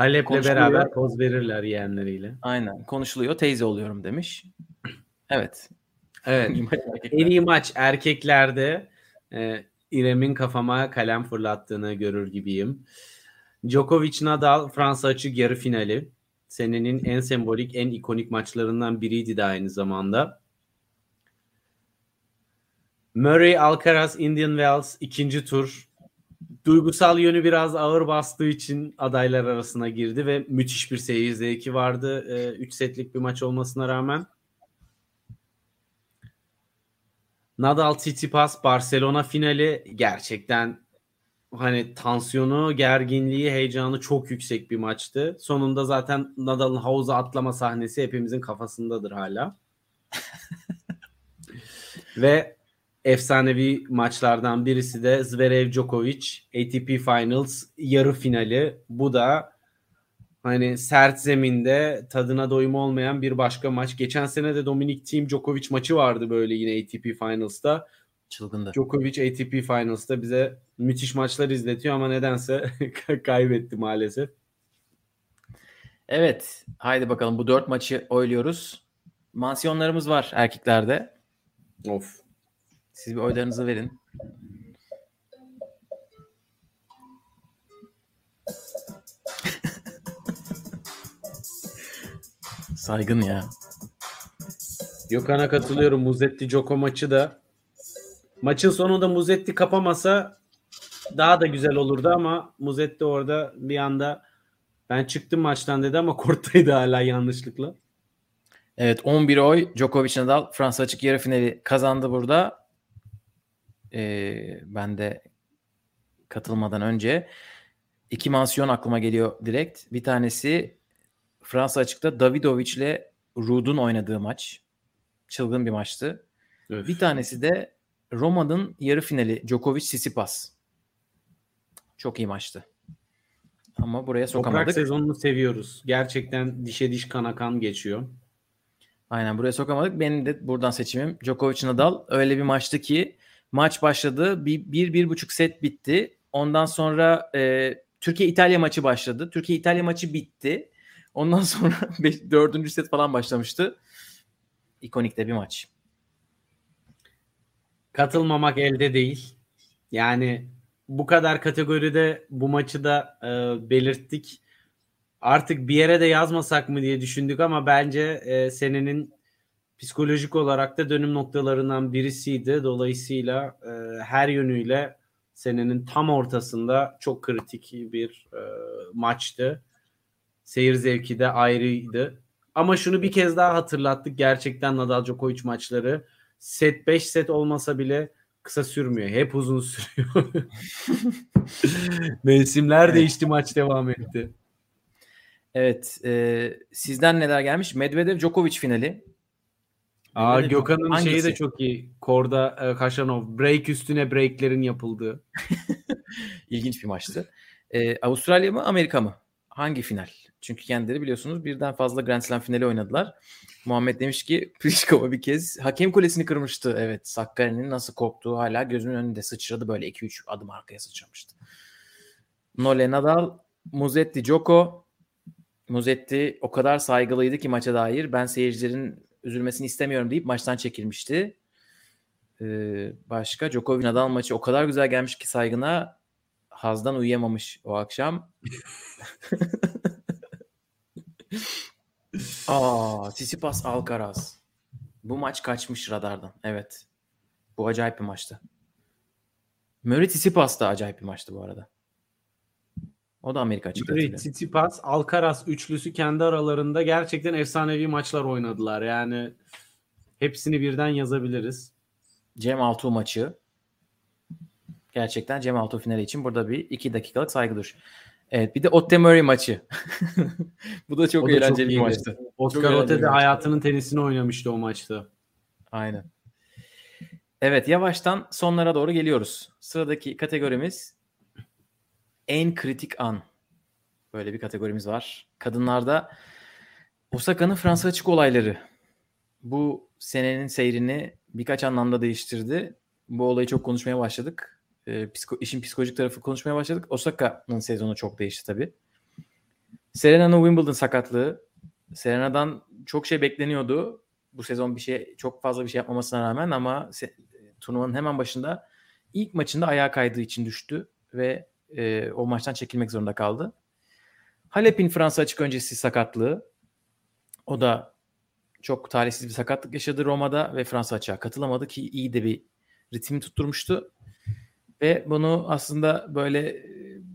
Halep'le beraber poz verirler yeğenleriyle. Aynen. Konuşuluyor. Teyze oluyorum demiş. Evet. Evet. [LAUGHS] en iyi maç erkeklerde e, İrem'in kafama kalem fırlattığını görür gibiyim. Djokovic Nadal Fransa açık yarı finali. Senenin en sembolik, en ikonik maçlarından biriydi de aynı zamanda. Murray Alcaraz Indian Wells ikinci tur. Duygusal yönü biraz ağır bastığı için adaylar arasına girdi ve müthiş bir seyir zevki vardı. 3 ee, setlik bir maç olmasına rağmen. Nadal Tsitsipas Barcelona finali gerçekten hani tansiyonu, gerginliği, heyecanı çok yüksek bir maçtı. Sonunda zaten Nadal'ın havuza atlama sahnesi hepimizin kafasındadır hala. [LAUGHS] Ve efsanevi maçlardan birisi de Zverev Djokovic ATP Finals yarı finali. Bu da hani sert zeminde tadına doyum olmayan bir başka maç. Geçen sene de Dominic Thiem Djokovic maçı vardı böyle yine ATP Finals'ta. Çılgındı. Djokovic ATP Finals'ta bize müthiş maçlar izletiyor ama nedense [LAUGHS] kaybetti maalesef. Evet. Haydi bakalım bu dört maçı oyluyoruz. Mansiyonlarımız var erkeklerde. Of. Siz bir oylarınızı verin. [LAUGHS] Saygın ya. Gökhan'a katılıyorum. Muzetti Joko maçı da maçın sonunda Muzetti kapamasa daha da güzel olurdu ama Muzetti orada bir anda ben çıktım maçtan dedi ama korttaydı hala yanlışlıkla. Evet 11 oy Djokovic Nadal Fransa açık yarı finali kazandı burada. Ee, ben de katılmadan önce iki mansiyon aklıma geliyor direkt. Bir tanesi Fransa açıkta Davidovic ile Rud'un oynadığı maç. Çılgın bir maçtı. Öf. Bir tanesi de Roma'nın yarı finali Djokovic Tsitsipas. Çok iyi maçtı. Ama buraya sokamadık. Toprak sezonunu seviyoruz. Gerçekten dişe diş kana kan geçiyor. Aynen buraya sokamadık. Benim de buradan seçimim Djokovic Nadal. Öyle bir maçtı ki maç başladı. Bir, bir, bir buçuk set bitti. Ondan sonra e, Türkiye-İtalya maçı başladı. Türkiye-İtalya maçı bitti. Ondan [LAUGHS] sonra beş, dördüncü set falan başlamıştı. İkonik de bir maç. Katılmamak elde değil. Yani bu kadar kategoride bu maçı da e, belirttik. Artık bir yere de yazmasak mı diye düşündük ama bence e, senenin psikolojik olarak da dönüm noktalarından birisiydi. Dolayısıyla e, her yönüyle senenin tam ortasında çok kritik bir e, maçtı. Seyir zevki de ayrıydı. Ama şunu bir kez daha hatırlattık. Gerçekten Nadal Djokovic maçları set 5 set olmasa bile kısa sürmüyor. Hep uzun sürüyor. [LAUGHS] Mevsimler değişti maç devam etti. Evet. E, sizden neler gelmiş? Medvedev Djokovic finali. Aa Gökhan'ın şeyi de çok iyi. Korda e, Kaşanov. Break üstüne breaklerin yapıldığı. [LAUGHS] İlginç bir maçtı. E, Avustralya mı Amerika mı? Hangi final? Çünkü kendileri biliyorsunuz birden fazla Grand Slam finali oynadılar. Muhammed demiş ki [LAUGHS] Pliskova bir kez hakem kulesini kırmıştı. Evet Sakkari'nin nasıl korktuğu hala gözümün önünde sıçradı böyle 2-3 adım arkaya sıçramıştı. Nole Nadal, Muzetti Joko. Muzetti o kadar saygılıydı ki maça dair ben seyircilerin üzülmesini istemiyorum deyip maçtan çekilmişti. Ee, başka Djokovic Nadal maçı o kadar güzel gelmiş ki saygına hazdan uyuyamamış o akşam. [LAUGHS] Aa, Tsitsipas Alcaraz. Bu maç kaçmış radardan. Evet. Bu acayip bir maçtı. Murray Tsitsipas da acayip bir maçtı bu arada. O da Amerika açık. Murray, Tsitsipas, Alcaraz üçlüsü kendi aralarında gerçekten efsanevi maçlar oynadılar. Yani hepsini birden yazabiliriz. Cem Altuğ maçı. Gerçekten Cem Altuğ finali için burada bir iki dakikalık saygı duruş. Evet bir de Otte Murray maçı. [LAUGHS] Bu da çok O da eğlenceli çok bir maçtı. Oscar Otte de hayatının tenisini oynamıştı o maçta. Aynen. Evet yavaştan sonlara doğru geliyoruz. Sıradaki kategorimiz en kritik an. Böyle bir kategorimiz var. Kadınlarda Osaka'nın Fransa açık olayları. Bu senenin seyrini birkaç anlamda değiştirdi. Bu olayı çok konuşmaya başladık. Ee, psiko- işin psikolojik tarafı konuşmaya başladık. Osaka'nın sezonu çok değişti tabii. Serena'nın Wimbledon sakatlığı. Serena'dan çok şey bekleniyordu. Bu sezon bir şey çok fazla bir şey yapmamasına rağmen ama se- turnuvanın hemen başında ilk maçında ayağa kaydığı için düştü ve e, o maçtan çekilmek zorunda kaldı. Halep'in Fransa açık öncesi sakatlığı. O da çok talihsiz bir sakatlık yaşadı Roma'da ve Fransa açığa katılamadı ki iyi de bir ritmi tutturmuştu. Ve bunu aslında böyle e,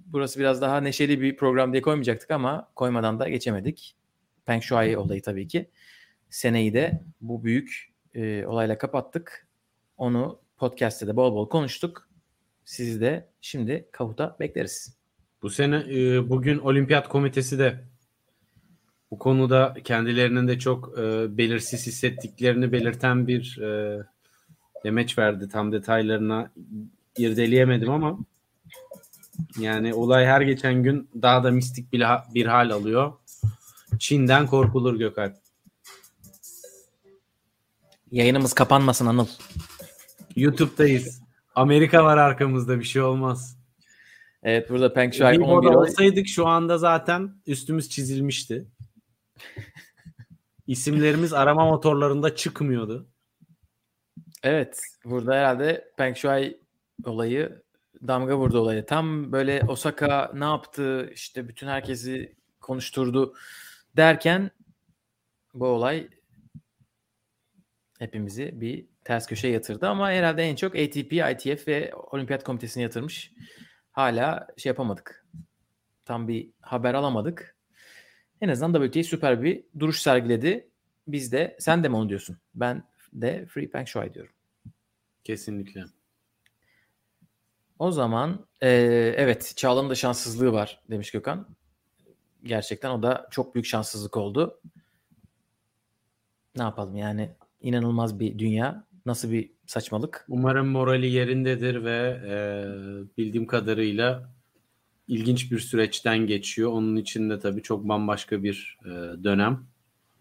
burası biraz daha neşeli bir program diye koymayacaktık ama koymadan da geçemedik. Peng Shuai olayı tabii ki. Seneyi de bu büyük e, olayla kapattık. Onu podcast'te de bol bol konuştuk. Sizi de şimdi Kahut'a bekleriz. Bu sene e, bugün Olimpiyat Komitesi de bu konuda kendilerinin de çok e, belirsiz hissettiklerini belirten bir e, demeç verdi. Tam detaylarına irdeleyemedim ama yani olay her geçen gün daha da mistik bir, bir hal alıyor. Çin'den korkulur Gökalp. Yayınımız kapanmasın Anıl. YouTube'dayız. Amerika var arkamızda bir şey olmaz. Evet burada Peng Shuai Bir 11 orada olay- olsaydık şu anda zaten üstümüz çizilmişti. [LAUGHS] İsimlerimiz arama motorlarında çıkmıyordu. Evet burada herhalde Peng Shuai olayı damga vurdu olayı. Tam böyle Osaka ne yaptı işte bütün herkesi konuşturdu derken bu olay hepimizi bir ters köşeye yatırdı ama herhalde en çok ATP, ITF ve Olimpiyat Komitesi'ne yatırmış. Hala şey yapamadık. Tam bir haber alamadık. En azından WTA süper bir duruş sergiledi. Biz de sen de mi onu diyorsun? Ben de Free Peng Shuai diyorum. Kesinlikle. O zaman e, evet Çağla'nın da şanssızlığı var demiş Gökhan. Gerçekten o da çok büyük şanssızlık oldu. Ne yapalım yani inanılmaz bir dünya. Nasıl bir saçmalık. Umarım morali yerindedir ve e, bildiğim kadarıyla ilginç bir süreçten geçiyor. Onun için de tabii çok bambaşka bir e, dönem.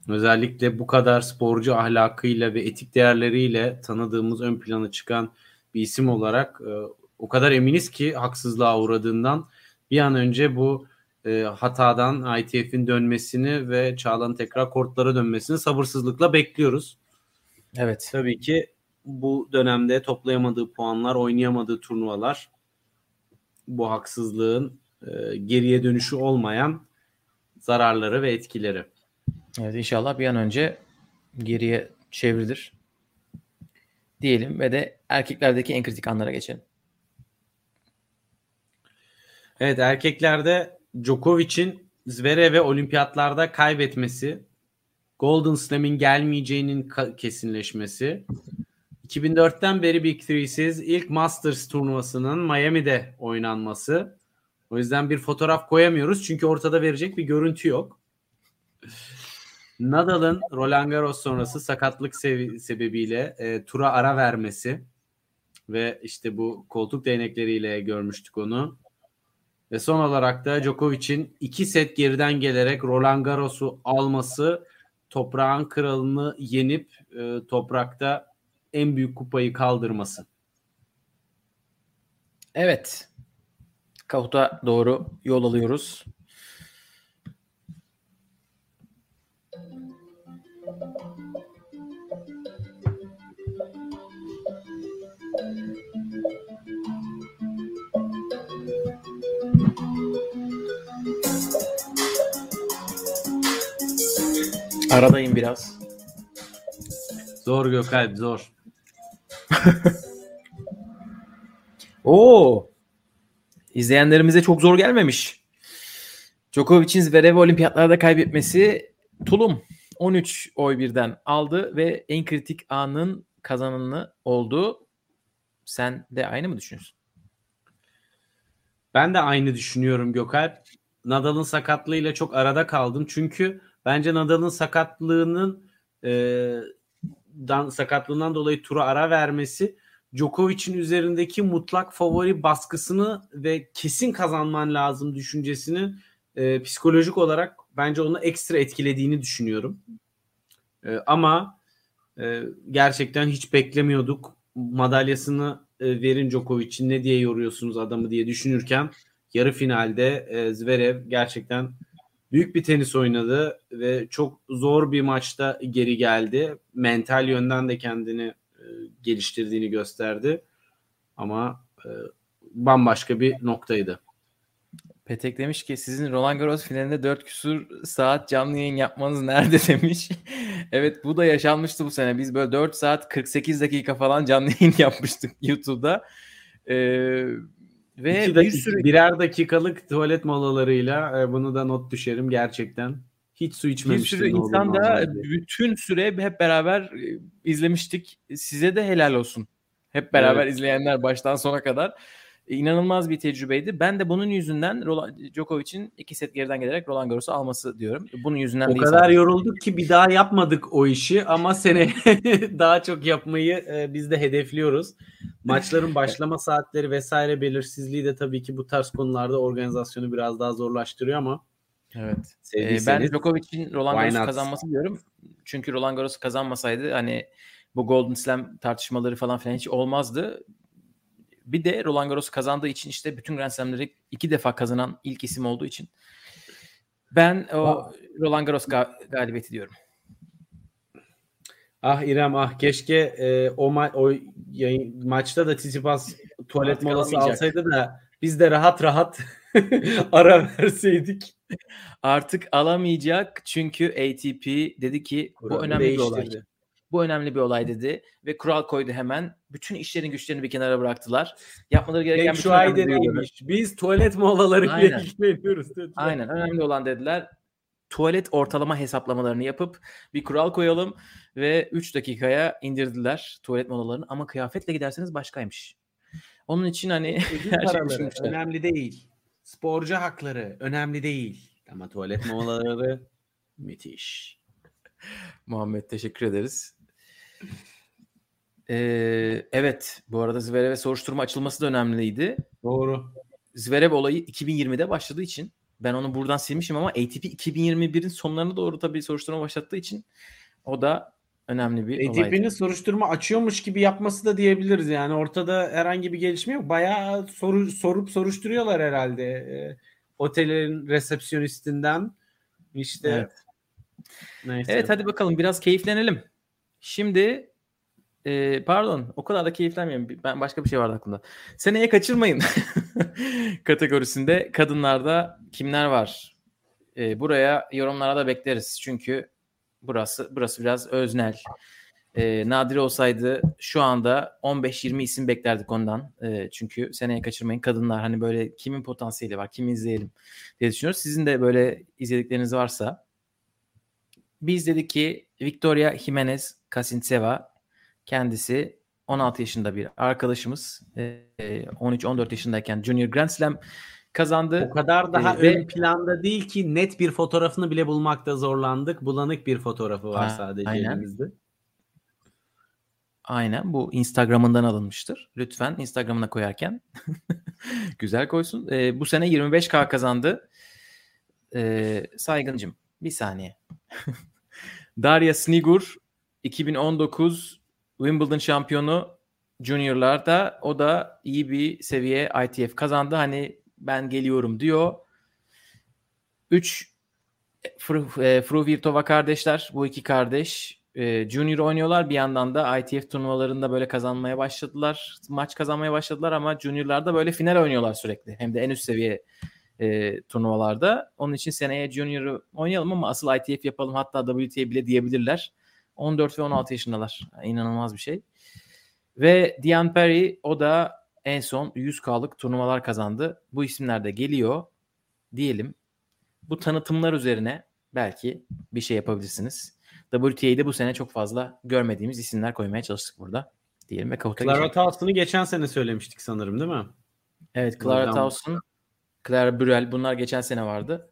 Özellikle bu kadar sporcu ahlakıyla ve etik değerleriyle tanıdığımız ön plana çıkan bir isim olarak e, o kadar eminiz ki haksızlığa uğradığından bir an önce bu e, hatadan ITF'in dönmesini ve Çağla'nın tekrar kortlara dönmesini sabırsızlıkla bekliyoruz. Evet. Tabii ki bu dönemde toplayamadığı puanlar, oynayamadığı turnuvalar bu haksızlığın e, geriye dönüşü olmayan zararları ve etkileri. Evet inşallah bir an önce geriye çevrilir. Diyelim ve de erkeklerdeki en kritik anlara geçelim. Evet erkeklerde Djokovic'in Zverev'e olimpiyatlarda kaybetmesi, Golden Slam'in gelmeyeceğinin kesinleşmesi, 2004'ten beri Big Three'siz ilk Masters turnuvasının Miami'de oynanması. O yüzden bir fotoğraf koyamıyoruz çünkü ortada verecek bir görüntü yok. Nadal'ın Roland Garros sonrası sakatlık sebebiyle e, tura ara vermesi ve işte bu koltuk değnekleriyle görmüştük onu. Ve son olarak da Djokovic'in iki set geriden gelerek Roland Garros'u alması, toprağın kralını yenip e, toprakta en büyük kupayı kaldırması. Evet. Kahut'a doğru yol alıyoruz. Aradayım biraz. Zor Gökalp zor. [LAUGHS] Oo. İzleyenlerimize çok zor gelmemiş. Djokovic'in Zverev'e olimpiyatlarda kaybetmesi tulum 13 oy birden aldı ve en kritik anın kazananı oldu. Sen de aynı mı düşünüyorsun? Ben de aynı düşünüyorum Gökalp. Nadal'ın sakatlığıyla çok arada kaldım. Çünkü bence Nadal'ın sakatlığının e, dan, sakatlığından dolayı tura ara vermesi Djokovic'in üzerindeki mutlak favori baskısını ve kesin kazanman lazım düşüncesini e, psikolojik olarak bence onu ekstra etkilediğini düşünüyorum. E, ama e, gerçekten hiç beklemiyorduk. Madalyasını e, verin Djokovic'in ne diye yoruyorsunuz adamı diye düşünürken yarı finalde e, Zverev gerçekten büyük bir tenis oynadı ve çok zor bir maçta geri geldi. Mental yönden de kendini e, geliştirdiğini gösterdi. Ama e, bambaşka bir noktaydı. Petek demiş ki sizin Roland Garros finalinde 4 küsur saat canlı yayın yapmanız nerede [LAUGHS] demiş. evet bu da yaşanmıştı bu sene. Biz böyle 4 saat 48 dakika falan canlı yayın [LAUGHS] yapmıştık YouTube'da. Ee, ve İki bir sürü birer dakikalık tuvalet molalarıyla e, bunu da not düşerim gerçekten. Hiç su içmemiştim. Bir sürü insan da bütün süre hep beraber e, izlemiştik. Size de helal olsun. Hep beraber evet. izleyenler baştan sona kadar. E, inanılmaz bir tecrübeydi. Ben de bunun yüzünden Djokovic'in iki set geriden gelerek Roland Garros'u alması diyorum. Bunun yüzünden o kadar sadece. yorulduk ki bir daha yapmadık o işi ama sene [LAUGHS] daha çok yapmayı e, biz de hedefliyoruz. Maçların [LAUGHS] başlama saatleri vesaire belirsizliği de tabii ki bu tarz konularda organizasyonu biraz daha zorlaştırıyor ama Evet. Ee, ben Djokovic'in Roland Garros'u kazanması diyorum. Çünkü Roland Garros'u kazanmasaydı hani bu Golden Slam tartışmaları falan filan hiç olmazdı. Bir de Roland Garros kazandığı için işte bütün Grand Slam'leri iki defa kazanan ilk isim olduğu için ben o Roland Garros ga- galibiyeti diyorum. Ah İrem ah keşke e, o, ma- o yayın, maçta da Tsitsipas tuvalet Artık molası alsaydı da biz de rahat rahat [LAUGHS] ara verseydik. Artık alamayacak çünkü ATP dedi ki Kuralı bu önemli bir olay. Bu önemli bir olay dedi ve kural koydu hemen. Bütün işlerin güçlerini bir kenara bıraktılar. Yapmaları gereken bütün önemli neymiş? Biz tuvalet molaları ile ilgileniyoruz dediler. Aynen önemli olan dediler. Tuvalet ortalama hesaplamalarını yapıp bir kural koyalım ve 3 dakikaya indirdiler tuvalet molalarını ama kıyafetle giderseniz başkaymış. Onun için hani [LAUGHS] her şey düşünmüşler. Önemli değil. Sporcu hakları önemli değil. Ama tuvalet molaları [LAUGHS] müthiş. Muhammed teşekkür ederiz. Ee, evet bu arada Zverev'e soruşturma açılması da önemliydi. Doğru. Zverev olayı 2020'de başladığı için ben onu buradan silmişim ama ATP 2021'in sonlarına doğru tabii soruşturma başlattığı için o da önemli bir ATP'nin olaydı. soruşturma açıyormuş gibi yapması da diyebiliriz yani ortada herhangi bir gelişme yok. Bayağı soru, sorup soruşturuyorlar herhalde. E, otelin resepsiyonistinden işte evet. Neyse. Evet hadi bakalım biraz keyiflenelim. Şimdi e, pardon o kadar da keyiflenmiyorum. Ben başka bir şey vardı aklımda. Seneye kaçırmayın [LAUGHS] kategorisinde kadınlarda kimler var? E, buraya yorumlara da bekleriz. Çünkü burası burası biraz öznel. E, nadir olsaydı şu anda 15-20 isim beklerdik ondan. E, çünkü seneye kaçırmayın kadınlar hani böyle kimin potansiyeli var, kim izleyelim diye düşünüyoruz. Sizin de böyle izledikleriniz varsa biz dedik ki Victoria Jimenez Kasintseva kendisi 16 yaşında bir arkadaşımız. 13-14 yaşındayken Junior Grand Slam kazandı. O kadar daha ee, ön planda değil ki net bir fotoğrafını bile bulmakta zorlandık. Bulanık bir fotoğrafı var sadece aynen. elimizde. Aynen bu Instagram'ından alınmıştır. Lütfen Instagram'ına koyarken [LAUGHS] güzel koysun. Ee, bu sene 25K kazandı. Ee, Saygıncım bir saniye. [LAUGHS] Darya Snigur 2019 Wimbledon şampiyonu juniorlarda o da iyi bir seviye ITF kazandı. Hani ben geliyorum diyor. 3 Fru Virtova kardeşler. Bu iki kardeş e, junior oynuyorlar. Bir yandan da ITF turnuvalarında böyle kazanmaya başladılar. Maç kazanmaya başladılar ama juniorlarda böyle final oynuyorlar sürekli. Hem de en üst seviye e, turnuvalarda. Onun için seneye Junior'ı oynayalım ama asıl ITF yapalım hatta WTA bile diyebilirler. 14 ve 16 yaşındalar. Yani inanılmaz bir şey. Ve Diane Perry o da en son 100K'lık turnuvalar kazandı. Bu isimler de geliyor diyelim. bu tanıtımlar üzerine belki bir şey yapabilirsiniz. WTA'de bu sene çok fazla görmediğimiz isimler koymaya çalıştık burada. Diyelim ve Clara. Towson'ı geçen sene söylemiştik sanırım değil mi? Evet Clara Towson, Clara Burel bunlar geçen sene vardı.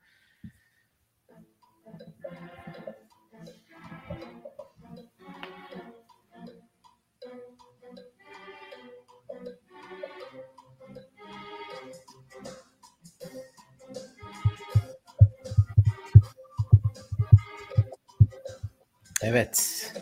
Evet.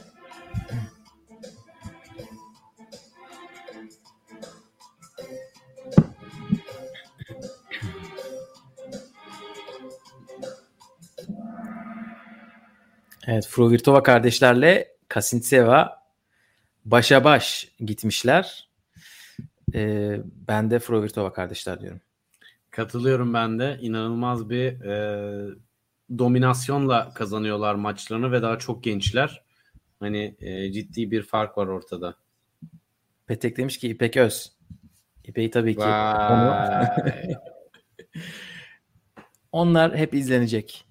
Evet, Fruvirtova kardeşlerle Kasintseva başa baş gitmişler. Ee, ben de Fruvirtova kardeşler diyorum. Katılıyorum ben de. İnanılmaz bir e, dominasyonla kazanıyorlar maçlarını ve daha çok gençler. Hani e, ciddi bir fark var ortada. Petek demiş ki İpek Öz. İpek'i tabii ki. [LAUGHS] Onlar hep izlenecek.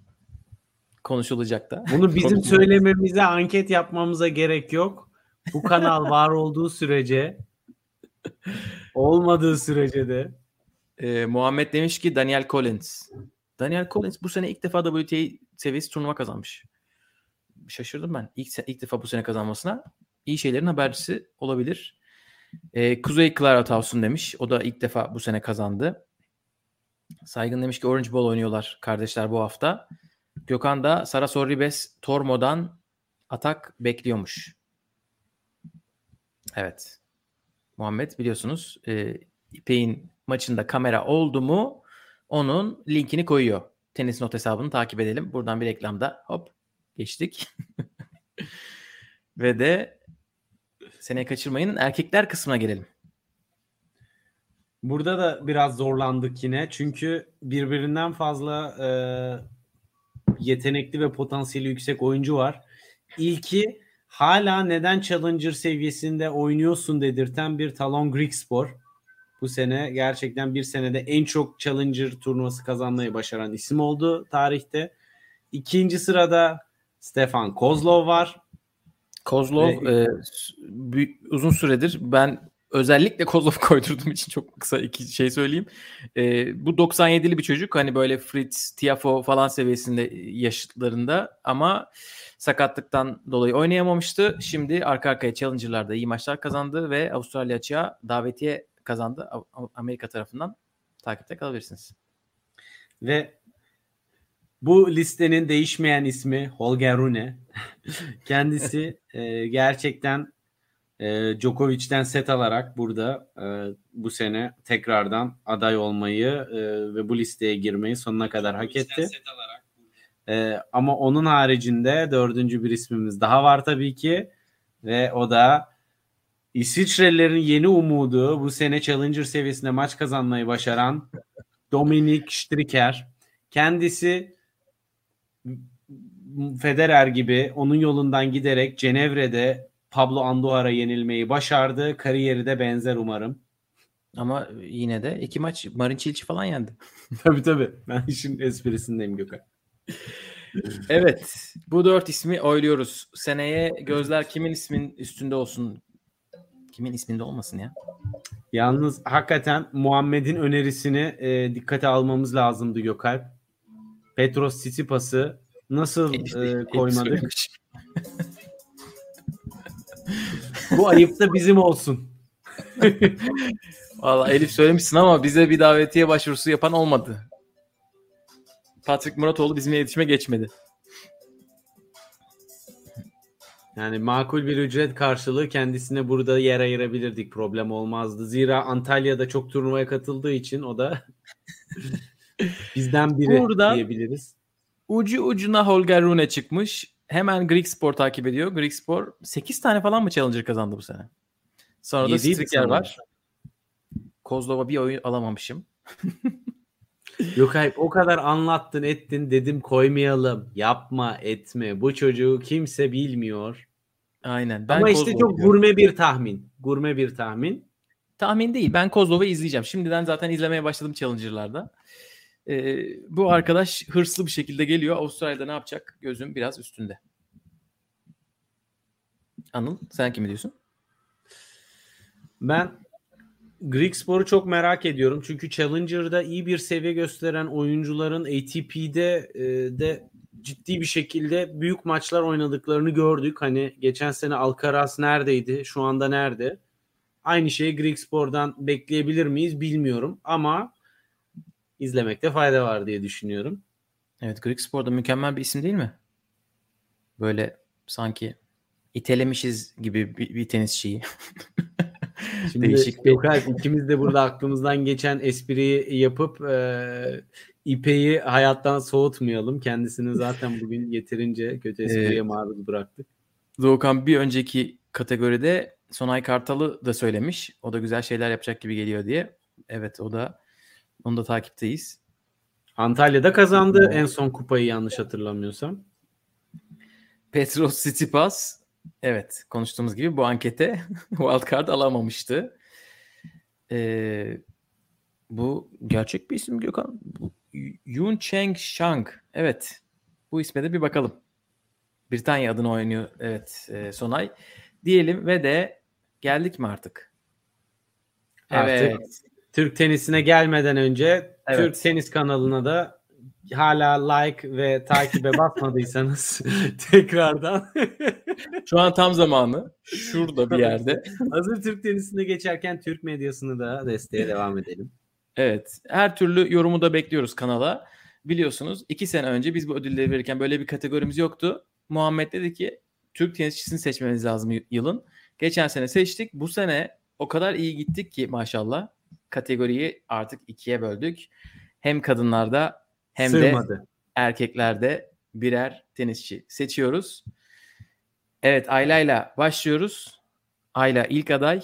Konuşulacak da. Bunu [LAUGHS] bizim söylememize, anket yapmamıza gerek yok. Bu kanal var olduğu sürece olmadığı sürece de Ee, Muhammed demiş ki Daniel Collins. Daniel Collins bu sene ilk defa WTA seviyesi turnuva kazanmış. Şaşırdım ben. İlk, ilk defa bu sene kazanmasına. İyi şeylerin habercisi olabilir. Ee, Kuzey Clara Towson demiş. O da ilk defa bu sene kazandı. Saygın demiş ki Orange Ball oynuyorlar kardeşler bu hafta. Gökhan da Sara Sorribes Tormo'dan atak bekliyormuş. Evet. Muhammed biliyorsunuz e, İpek'in maçında kamera oldu mu onun linkini koyuyor. Tenis not hesabını takip edelim. Buradan bir reklamda hop geçtik. [LAUGHS] Ve de seneye kaçırmayın erkekler kısmına gelelim. Burada da biraz zorlandık yine. Çünkü birbirinden fazla e, yetenekli ve potansiyeli yüksek oyuncu var. İlki hala neden Challenger seviyesinde oynuyorsun dedirten bir Talon Grigspor. Bu sene gerçekten bir senede en çok Challenger turnuvası kazanmayı başaran isim oldu tarihte. İkinci sırada Stefan Kozlov var. Kozlov Ve- e, uzun süredir ben özellikle Kozlov [LAUGHS] koydurduğum için çok kısa iki şey söyleyeyim. E, bu 97'li bir çocuk hani böyle Fritz, Tiafo falan seviyesinde yaşıtlarında ama sakatlıktan dolayı oynayamamıştı. Şimdi arka arkaya Challenger'larda iyi maçlar kazandı ve Avustralya açığa davetiye kazandı Amerika tarafından. Takipte kalabilirsiniz. Ve bu listenin değişmeyen ismi Holger Rune. [LAUGHS] Kendisi e, gerçekten e, Djokovic'ten set alarak burada e, bu sene tekrardan aday olmayı e, ve bu listeye girmeyi sonuna kadar hak etti. E, ama onun haricinde dördüncü bir ismimiz daha var tabii ki ve o da İsviçrelilerin yeni umudu bu sene Challenger seviyesinde maç kazanmayı başaran [LAUGHS] Dominik Striker. Kendisi Federer gibi onun yolundan giderek Cenevre'de Pablo Andujar'a yenilmeyi başardı. Kariyeri de benzer umarım. Ama yine de iki maç Marin Cilic falan yendi. [LAUGHS] tabii tabii. Ben işin esprisindeyim Gökhan. [LAUGHS] Evet. Bu dört ismi oyluyoruz. Seneye gözler kimin ismin üstünde olsun? Kimin isminde olmasın ya? Yalnız hakikaten Muhammed'in önerisini e, dikkate almamız lazımdı Gökalp. Petros Tsitsipas'ı nasıl e, koymadık? [LAUGHS] Bu ayıp da bizim olsun. [LAUGHS] Valla Elif söylemişsin ama bize bir davetiye başvurusu yapan olmadı. Patrick Muratoğlu bizimle iletişime geçmedi. Yani makul bir ücret karşılığı kendisine burada yer ayırabilirdik. Problem olmazdı. Zira Antalya'da çok turnuvaya katıldığı için o da [LAUGHS] bizden biri Buradan- diyebiliriz. Ucu ucuna Holger Rune çıkmış. Hemen Greek Spor takip ediyor. Greek Spor 8 tane falan mı Challenger kazandı bu sene? Sonra da Striker var. Kozlova bir oyun alamamışım. [LAUGHS] Yok hayır o kadar anlattın ettin dedim koymayalım. Yapma etme. Bu çocuğu kimse bilmiyor. Aynen. Ben Ama işte çok diyorum. gurme bir tahmin. Gurme bir tahmin. Tahmin değil. Ben Kozlov'u izleyeceğim. Şimdiden zaten izlemeye başladım Challenger'larda. Ee, bu arkadaş hırslı bir şekilde geliyor. Avustralya'da ne yapacak? Gözüm biraz üstünde. Anıl sen kimi diyorsun? Ben Greek Spor'u çok merak ediyorum. Çünkü Challenger'da iyi bir seviye gösteren oyuncuların ATP'de e, de ciddi bir şekilde büyük maçlar oynadıklarını gördük. Hani geçen sene Alcaraz neredeydi? Şu anda nerede? Aynı şeyi Greek Spor'dan bekleyebilir miyiz bilmiyorum ama izlemekte fayda var diye düşünüyorum. Evet Greek Spor'da mükemmel bir isim değil mi? Böyle sanki itelemişiz gibi bir, bir tenisçiyi. [LAUGHS] Şimdi Değişik bir... Gökalp ikimiz de burada aklımızdan geçen espriyi yapıp e, İpe'yi hayattan soğutmayalım. Kendisini zaten bugün yeterince kötü espriye maruz bıraktık. Doğukan bir önceki kategoride Sonay Kartal'ı da söylemiş. O da güzel şeyler yapacak gibi geliyor diye. Evet o da onu da takipteyiz. Antalya'da kazandı evet. en son kupayı yanlış hatırlamıyorsam. Petros Tsitsipas evet konuştuğumuz gibi bu ankete [LAUGHS] wildcard alamamıştı. Ee, bu gerçek bir isim Gökhan. Yun Cheng Shang. Evet. Bu isme de bir bakalım. Britanya adını oynuyor. Evet e, Sonay. Diyelim ve de geldik mi artık? Evet. Artık Türk tenisine gelmeden önce evet. Türk tenis kanalına da hala like ve takibe basmadıysanız [LAUGHS] tekrardan şu an tam zamanı şurada bir yerde. Hazır Türk tenisine geçerken Türk medyasını da desteğe devam edelim. Evet. Her türlü yorumu da bekliyoruz kanala. Biliyorsunuz iki sene önce biz bu ödülleri verirken böyle bir kategorimiz yoktu. Muhammed dedi ki Türk tenisçisini seçmemiz lazım yılın. Geçen sene seçtik. Bu sene o kadar iyi gittik ki maşallah kategoriyi artık ikiye böldük. Hem kadınlarda hem Sığmadı. de erkeklerde birer tenisçi seçiyoruz. Evet Ayla'yla başlıyoruz. Ayla ilk aday.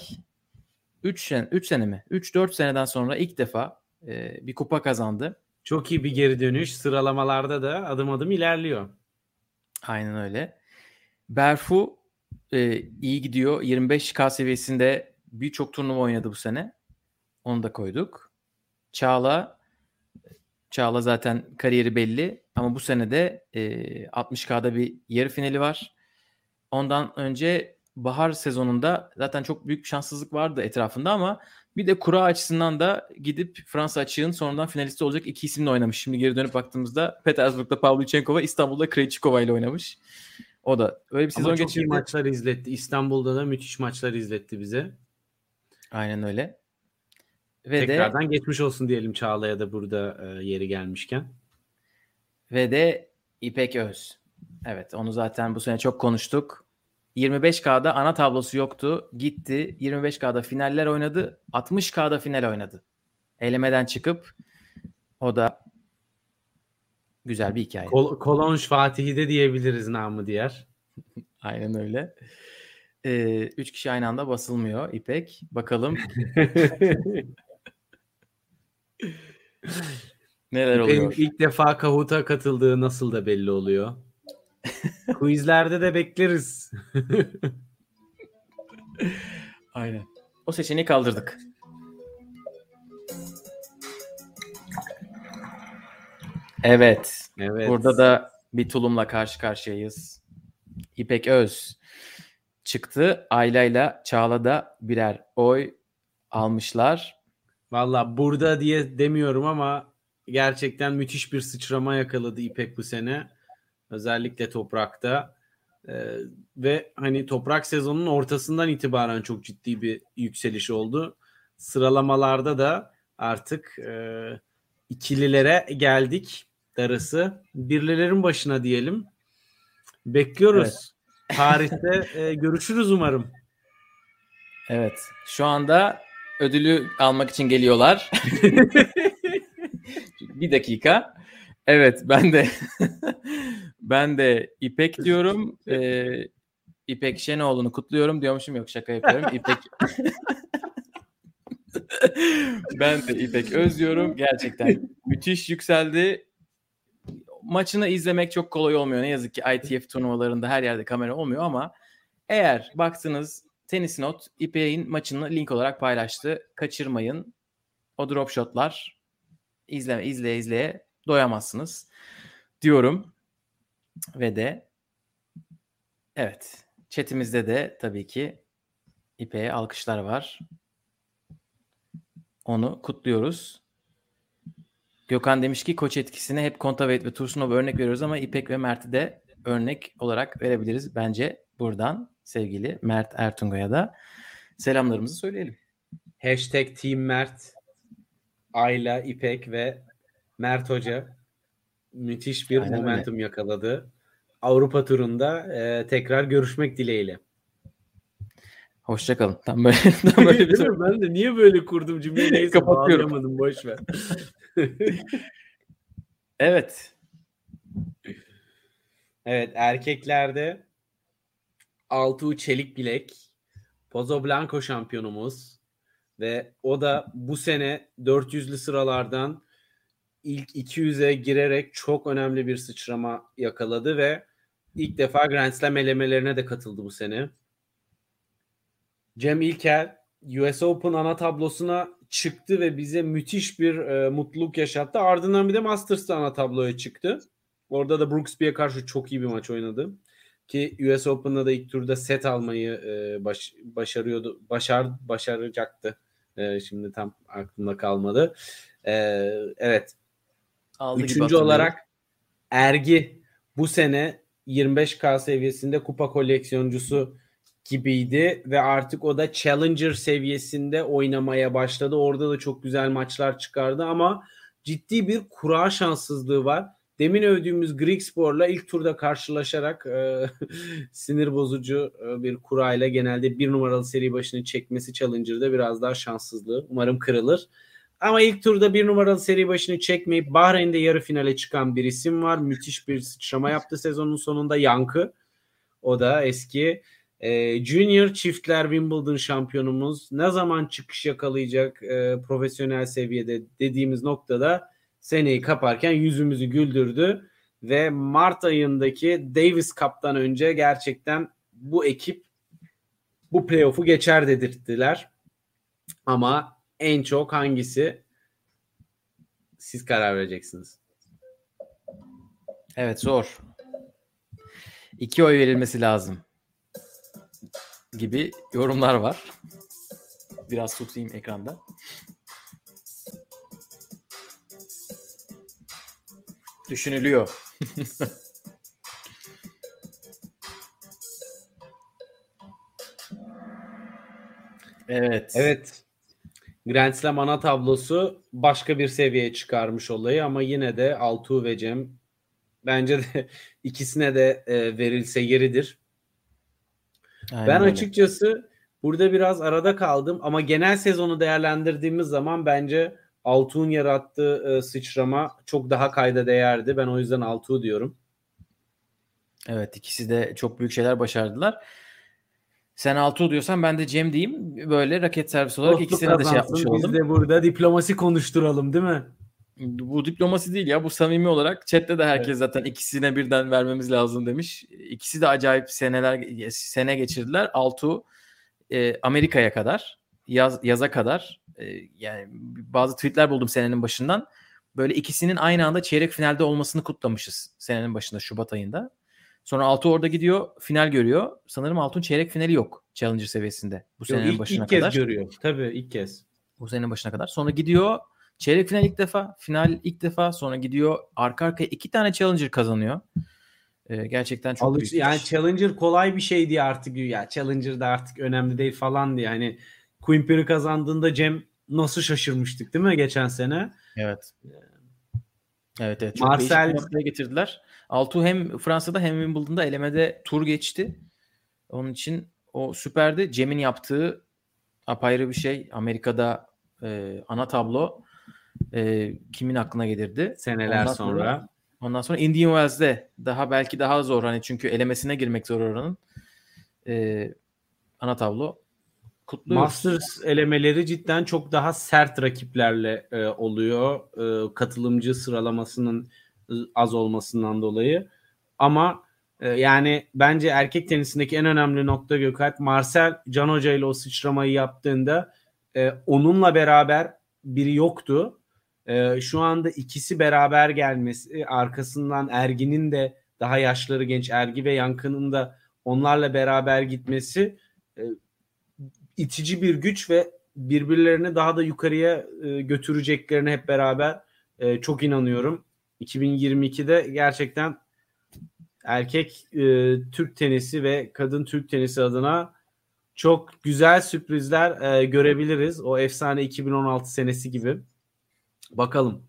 3 sene, 3 sene mi? 3-4 seneden sonra ilk defa e, bir kupa kazandı. Çok iyi bir geri dönüş. Sıralamalarda da adım adım ilerliyor. Aynen öyle. Berfu e, iyi gidiyor. 25K seviyesinde birçok turnuva oynadı bu sene. Onu da koyduk. Çağla Çağla zaten kariyeri belli ama bu sene de e, 60K'da bir yarı finali var. Ondan önce bahar sezonunda zaten çok büyük bir şanssızlık vardı etrafında ama bir de kura açısından da gidip Fransa açığın sonradan finalisti olacak iki isimle oynamış. Şimdi geri dönüp baktığımızda Petersburg'da Pavlyuchenkova, İstanbul'da Krejcikova ile oynamış. O da öyle bir sezon Ama çok geçirdi. iyi maçlar izletti. İstanbul'da da müthiş maçlar izletti bize. Aynen öyle. Ve Tekrardan de, geçmiş olsun diyelim Çağla'ya da burada e, yeri gelmişken. Ve de İpek Öz. Evet onu zaten bu sene çok konuştuk. 25K'da ana tablosu yoktu. Gitti. 25K'da finaller oynadı. 60K'da final oynadı. Elemeden çıkıp o da güzel bir hikaye. Kol Kolonj Fatih'i de diyebiliriz namı diğer. [LAUGHS] Aynen öyle. Ee, üç kişi aynı anda basılmıyor İpek. Bakalım. [LAUGHS] Neler oluyor? İlk defa Kahut'a katıldığı nasıl da belli oluyor. [LAUGHS] Quizlerde de bekleriz. Aynen. O seçeneği kaldırdık. Evet. Evet. Burada da bir tulumla karşı karşıyayız. İpek Öz çıktı. Ayla ile Çağla da birer oy almışlar. Valla burada diye demiyorum ama gerçekten müthiş bir sıçrama yakaladı İpek bu sene. Özellikle toprakta. Ee, ve hani toprak sezonunun ortasından itibaren çok ciddi bir yükseliş oldu. Sıralamalarda da artık e, ikililere geldik. Darısı birlilerin başına diyelim. Bekliyoruz. Evet. Tarihte e, görüşürüz umarım. Evet. Şu anda ödülü almak için geliyorlar. [LAUGHS] bir dakika. Evet ben de [LAUGHS] ben de İpek diyorum. Ee, İpek Şenoğlu'nu kutluyorum diyormuşum yok şaka yapıyorum. İpek [LAUGHS] ben de İpek Öz diyorum. Gerçekten müthiş yükseldi. Maçını izlemek çok kolay olmuyor. Ne yazık ki ITF turnuvalarında her yerde kamera olmuyor ama eğer baktınız Tenis Not İpek'in maçını link olarak paylaştı. Kaçırmayın. O drop shotlar izleme izleye izleye doyamazsınız diyorum. Ve de evet chatimizde de tabii ki İpek'e alkışlar var. Onu kutluyoruz. Gökhan demiş ki koç etkisine hep Kontaveit ve Tursunov örnek veriyoruz ama İpek ve Mert'i de örnek olarak verebiliriz bence buradan sevgili Mert Ertunga'ya da selamlarımızı söyleyelim. Hashtag Team Mert, Ayla, İpek ve Mert Hoca müthiş bir Aynen momentum öyle. yakaladı. Avrupa turunda e, tekrar görüşmek dileğiyle. Hoşçakalın. Tam böyle, [LAUGHS] tam böyle bir Ben de niye böyle kurdum cümleyi neyse kapatıyorum. boş ver. evet. Evet erkeklerde Altuğ Çelik Bilek Pozo Blanco şampiyonumuz ve o da bu sene 400'lü sıralardan ilk 200'e girerek çok önemli bir sıçrama yakaladı ve ilk defa Grand Slam elemelerine de katıldı bu sene. Cem İlker US Open ana tablosuna çıktı ve bize müthiş bir e, mutluluk yaşattı. Ardından bir de Masters'ta ana tabloya çıktı. Orada da Brooksby'ye karşı çok iyi bir maç oynadı. Ki US Open'da da ilk turda set almayı e, baş, başarıyordu. Başar başaracaktı. E, şimdi tam aklımda kalmadı. E, evet. Aldı Üçüncü olarak Ergi bu sene 25K seviyesinde kupa koleksiyoncusu gibiydi ve artık o da Challenger seviyesinde oynamaya başladı. Orada da çok güzel maçlar çıkardı ama ciddi bir kura şanssızlığı var. Demin övdüğümüz Greek Spor'la ilk turda karşılaşarak e, [LAUGHS] sinir bozucu e, bir kurayla genelde bir numaralı seri başını çekmesi Challenger'da biraz daha şanssızlığı. Umarım kırılır. Ama ilk turda bir numaralı seri başını çekmeyip Bahreyn'de yarı finale çıkan bir isim var. Müthiş bir sıçrama yaptı sezonun sonunda Yankı. O da eski e, Junior çiftler Wimbledon şampiyonumuz. Ne zaman çıkış yakalayacak e, profesyonel seviyede dediğimiz noktada seneyi kaparken yüzümüzü güldürdü ve Mart ayındaki Davis Cup'tan önce gerçekten bu ekip bu playoff'u geçer dedirttiler. Ama en çok hangisi siz karar vereceksiniz. Evet zor. İki oy verilmesi lazım gibi yorumlar var. Biraz tutayım ekranda. Düşünülüyor. [LAUGHS] evet. Evet. Grand Slam ana tablosu başka bir seviyeye çıkarmış olayı ama yine de Altuğ ve Cem bence de [LAUGHS] ikisine de e, verilse yeridir. Aynen ben öyle. açıkçası burada biraz arada kaldım ama genel sezonu değerlendirdiğimiz zaman bence Altuğ'un yarattığı e, sıçrama çok daha kayda değerdi. Ben o yüzden Altuğ diyorum. Evet ikisi de çok büyük şeyler başardılar. Sen Altuğ diyorsan ben de Cem diyeyim. Böyle raket servis olarak Dostluk ikisine de şey yapmış oldum. Biz de burada diplomasi konuşturalım değil mi? Bu diplomasi değil ya bu samimi olarak chatte de herkes evet. zaten ikisine birden vermemiz lazım demiş. İkisi de acayip seneler sene geçirdiler. Altu e, Amerika'ya kadar yaz, yaza kadar e, yani bazı tweetler buldum senenin başından. Böyle ikisinin aynı anda çeyrek finalde olmasını kutlamışız senenin başında Şubat ayında. Sonra Altu orada gidiyor final görüyor. Sanırım Altu'nun çeyrek finali yok Challenger seviyesinde bu senenin ilk, başına ilk kadar. İlk kez görüyor. Tabii ilk kez. Bu senenin başına kadar. Sonra gidiyor Çeyrek final ilk defa, final ilk defa sonra gidiyor arka arkaya iki tane Challenger kazanıyor. Ee, gerçekten çok Alış, büyük. Yani Challenger kolay bir şeydi artık ya Challenger da artık önemli değil falan diye. Hani Queen Perry kazandığında Cem nasıl şaşırmıştık değil mi geçen sene? Evet. Evet evet. Çok Marcel getirdiler. Altu hem Fransa'da hem Wimbledon'da elemede tur geçti. Onun için o süperdi. Cem'in yaptığı apayrı bir şey. Amerika'da e, ana tablo e, kimin aklına gelirdi? Seneler ondan sonra, sonra. Ondan sonra Indian Wells'de daha belki daha zor hani çünkü elemesine girmek zor oranın. E, ana tablo kutluyoruz. Masters elemeleri cidden çok daha sert rakiplerle e, oluyor. E, katılımcı sıralamasının e, az olmasından dolayı. Ama e, yani bence erkek tenisindeki en önemli nokta Gökalp Marcel Can Hoca ile o sıçramayı yaptığında e, onunla beraber biri yoktu Ee, şu anda ikisi beraber gelmesi arkasından Ergin'in de daha yaşları genç Ergi ve Yankı'nın da onlarla beraber gitmesi e, itici bir güç ve birbirlerini daha da yukarıya e, götüreceklerine hep beraber e, çok inanıyorum. 2022'de gerçekten erkek e, Türk tenisi ve kadın Türk tenisi adına çok güzel sürprizler e, görebiliriz. O efsane 2016 senesi gibi. Bakalım.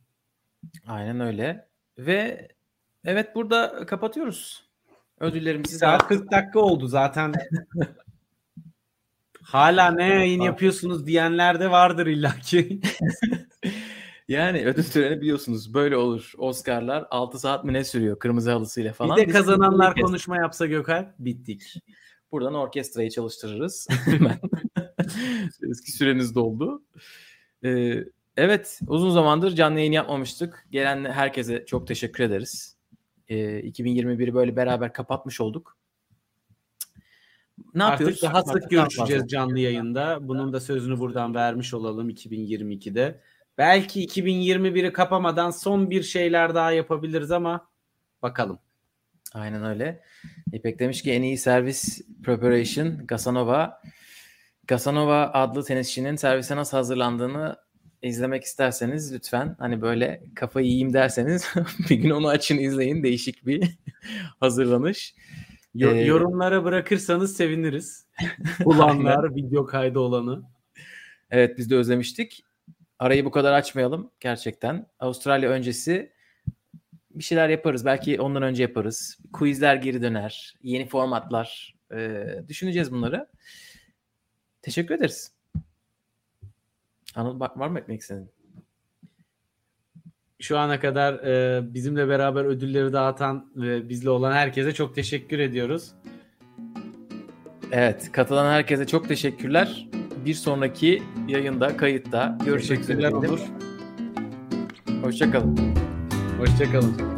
Aynen öyle. Ve evet burada kapatıyoruz. Ödüllerimizi saat 40 dakika oldu zaten. [LAUGHS] Hala ne yayın yapıyorsunuz diyenler de vardır illaki. [LAUGHS] yani ödül töreni biliyorsunuz böyle olur. Oscar'lar 6 saat mi ne sürüyor kırmızı halısıyla falan. Bir de kazananlar konuşma yapsa Gökhan bittik. [LAUGHS] Buradan orkestrayı çalıştırırız. [LAUGHS] Eski süreniz doldu. Ee, evet uzun zamandır canlı yayın yapmamıştık. Gelen herkese çok teşekkür ederiz. Ee, 2021'i böyle beraber kapatmış olduk. Ne Artık yapıyoruz? daha sık görüşeceğiz canlı yayında. Bunun da sözünü buradan vermiş olalım 2022'de. Belki 2021'i kapamadan son bir şeyler daha yapabiliriz ama bakalım. Aynen öyle. İpek demiş ki en iyi servis preparation Gasanova. Gasanova adlı tenisçinin servise nasıl hazırlandığını izlemek isterseniz lütfen hani böyle kafayı yiyeyim derseniz [LAUGHS] bir gün onu açın izleyin. Değişik bir [LAUGHS] hazırlanış. Yo- ee, yorumlara bırakırsanız seviniriz. [LAUGHS] Bulanlar, video kaydı olanı. Evet biz de özlemiştik. Arayı bu kadar açmayalım gerçekten. Avustralya öncesi bir şeyler yaparız. Belki ondan önce yaparız. Quizler geri döner. Yeni formatlar. Ee, düşüneceğiz bunları. Teşekkür ederiz. Anıl bak var mı ekmek senin? Şu ana kadar e, bizimle beraber ödülleri dağıtan ve bizle olan herkese çok teşekkür ediyoruz. Evet, katılan herkese çok teşekkürler. Bir sonraki yayında, kayıtta görüşmek üzere. Olur. Hoşçakalın. Hoşçakalın.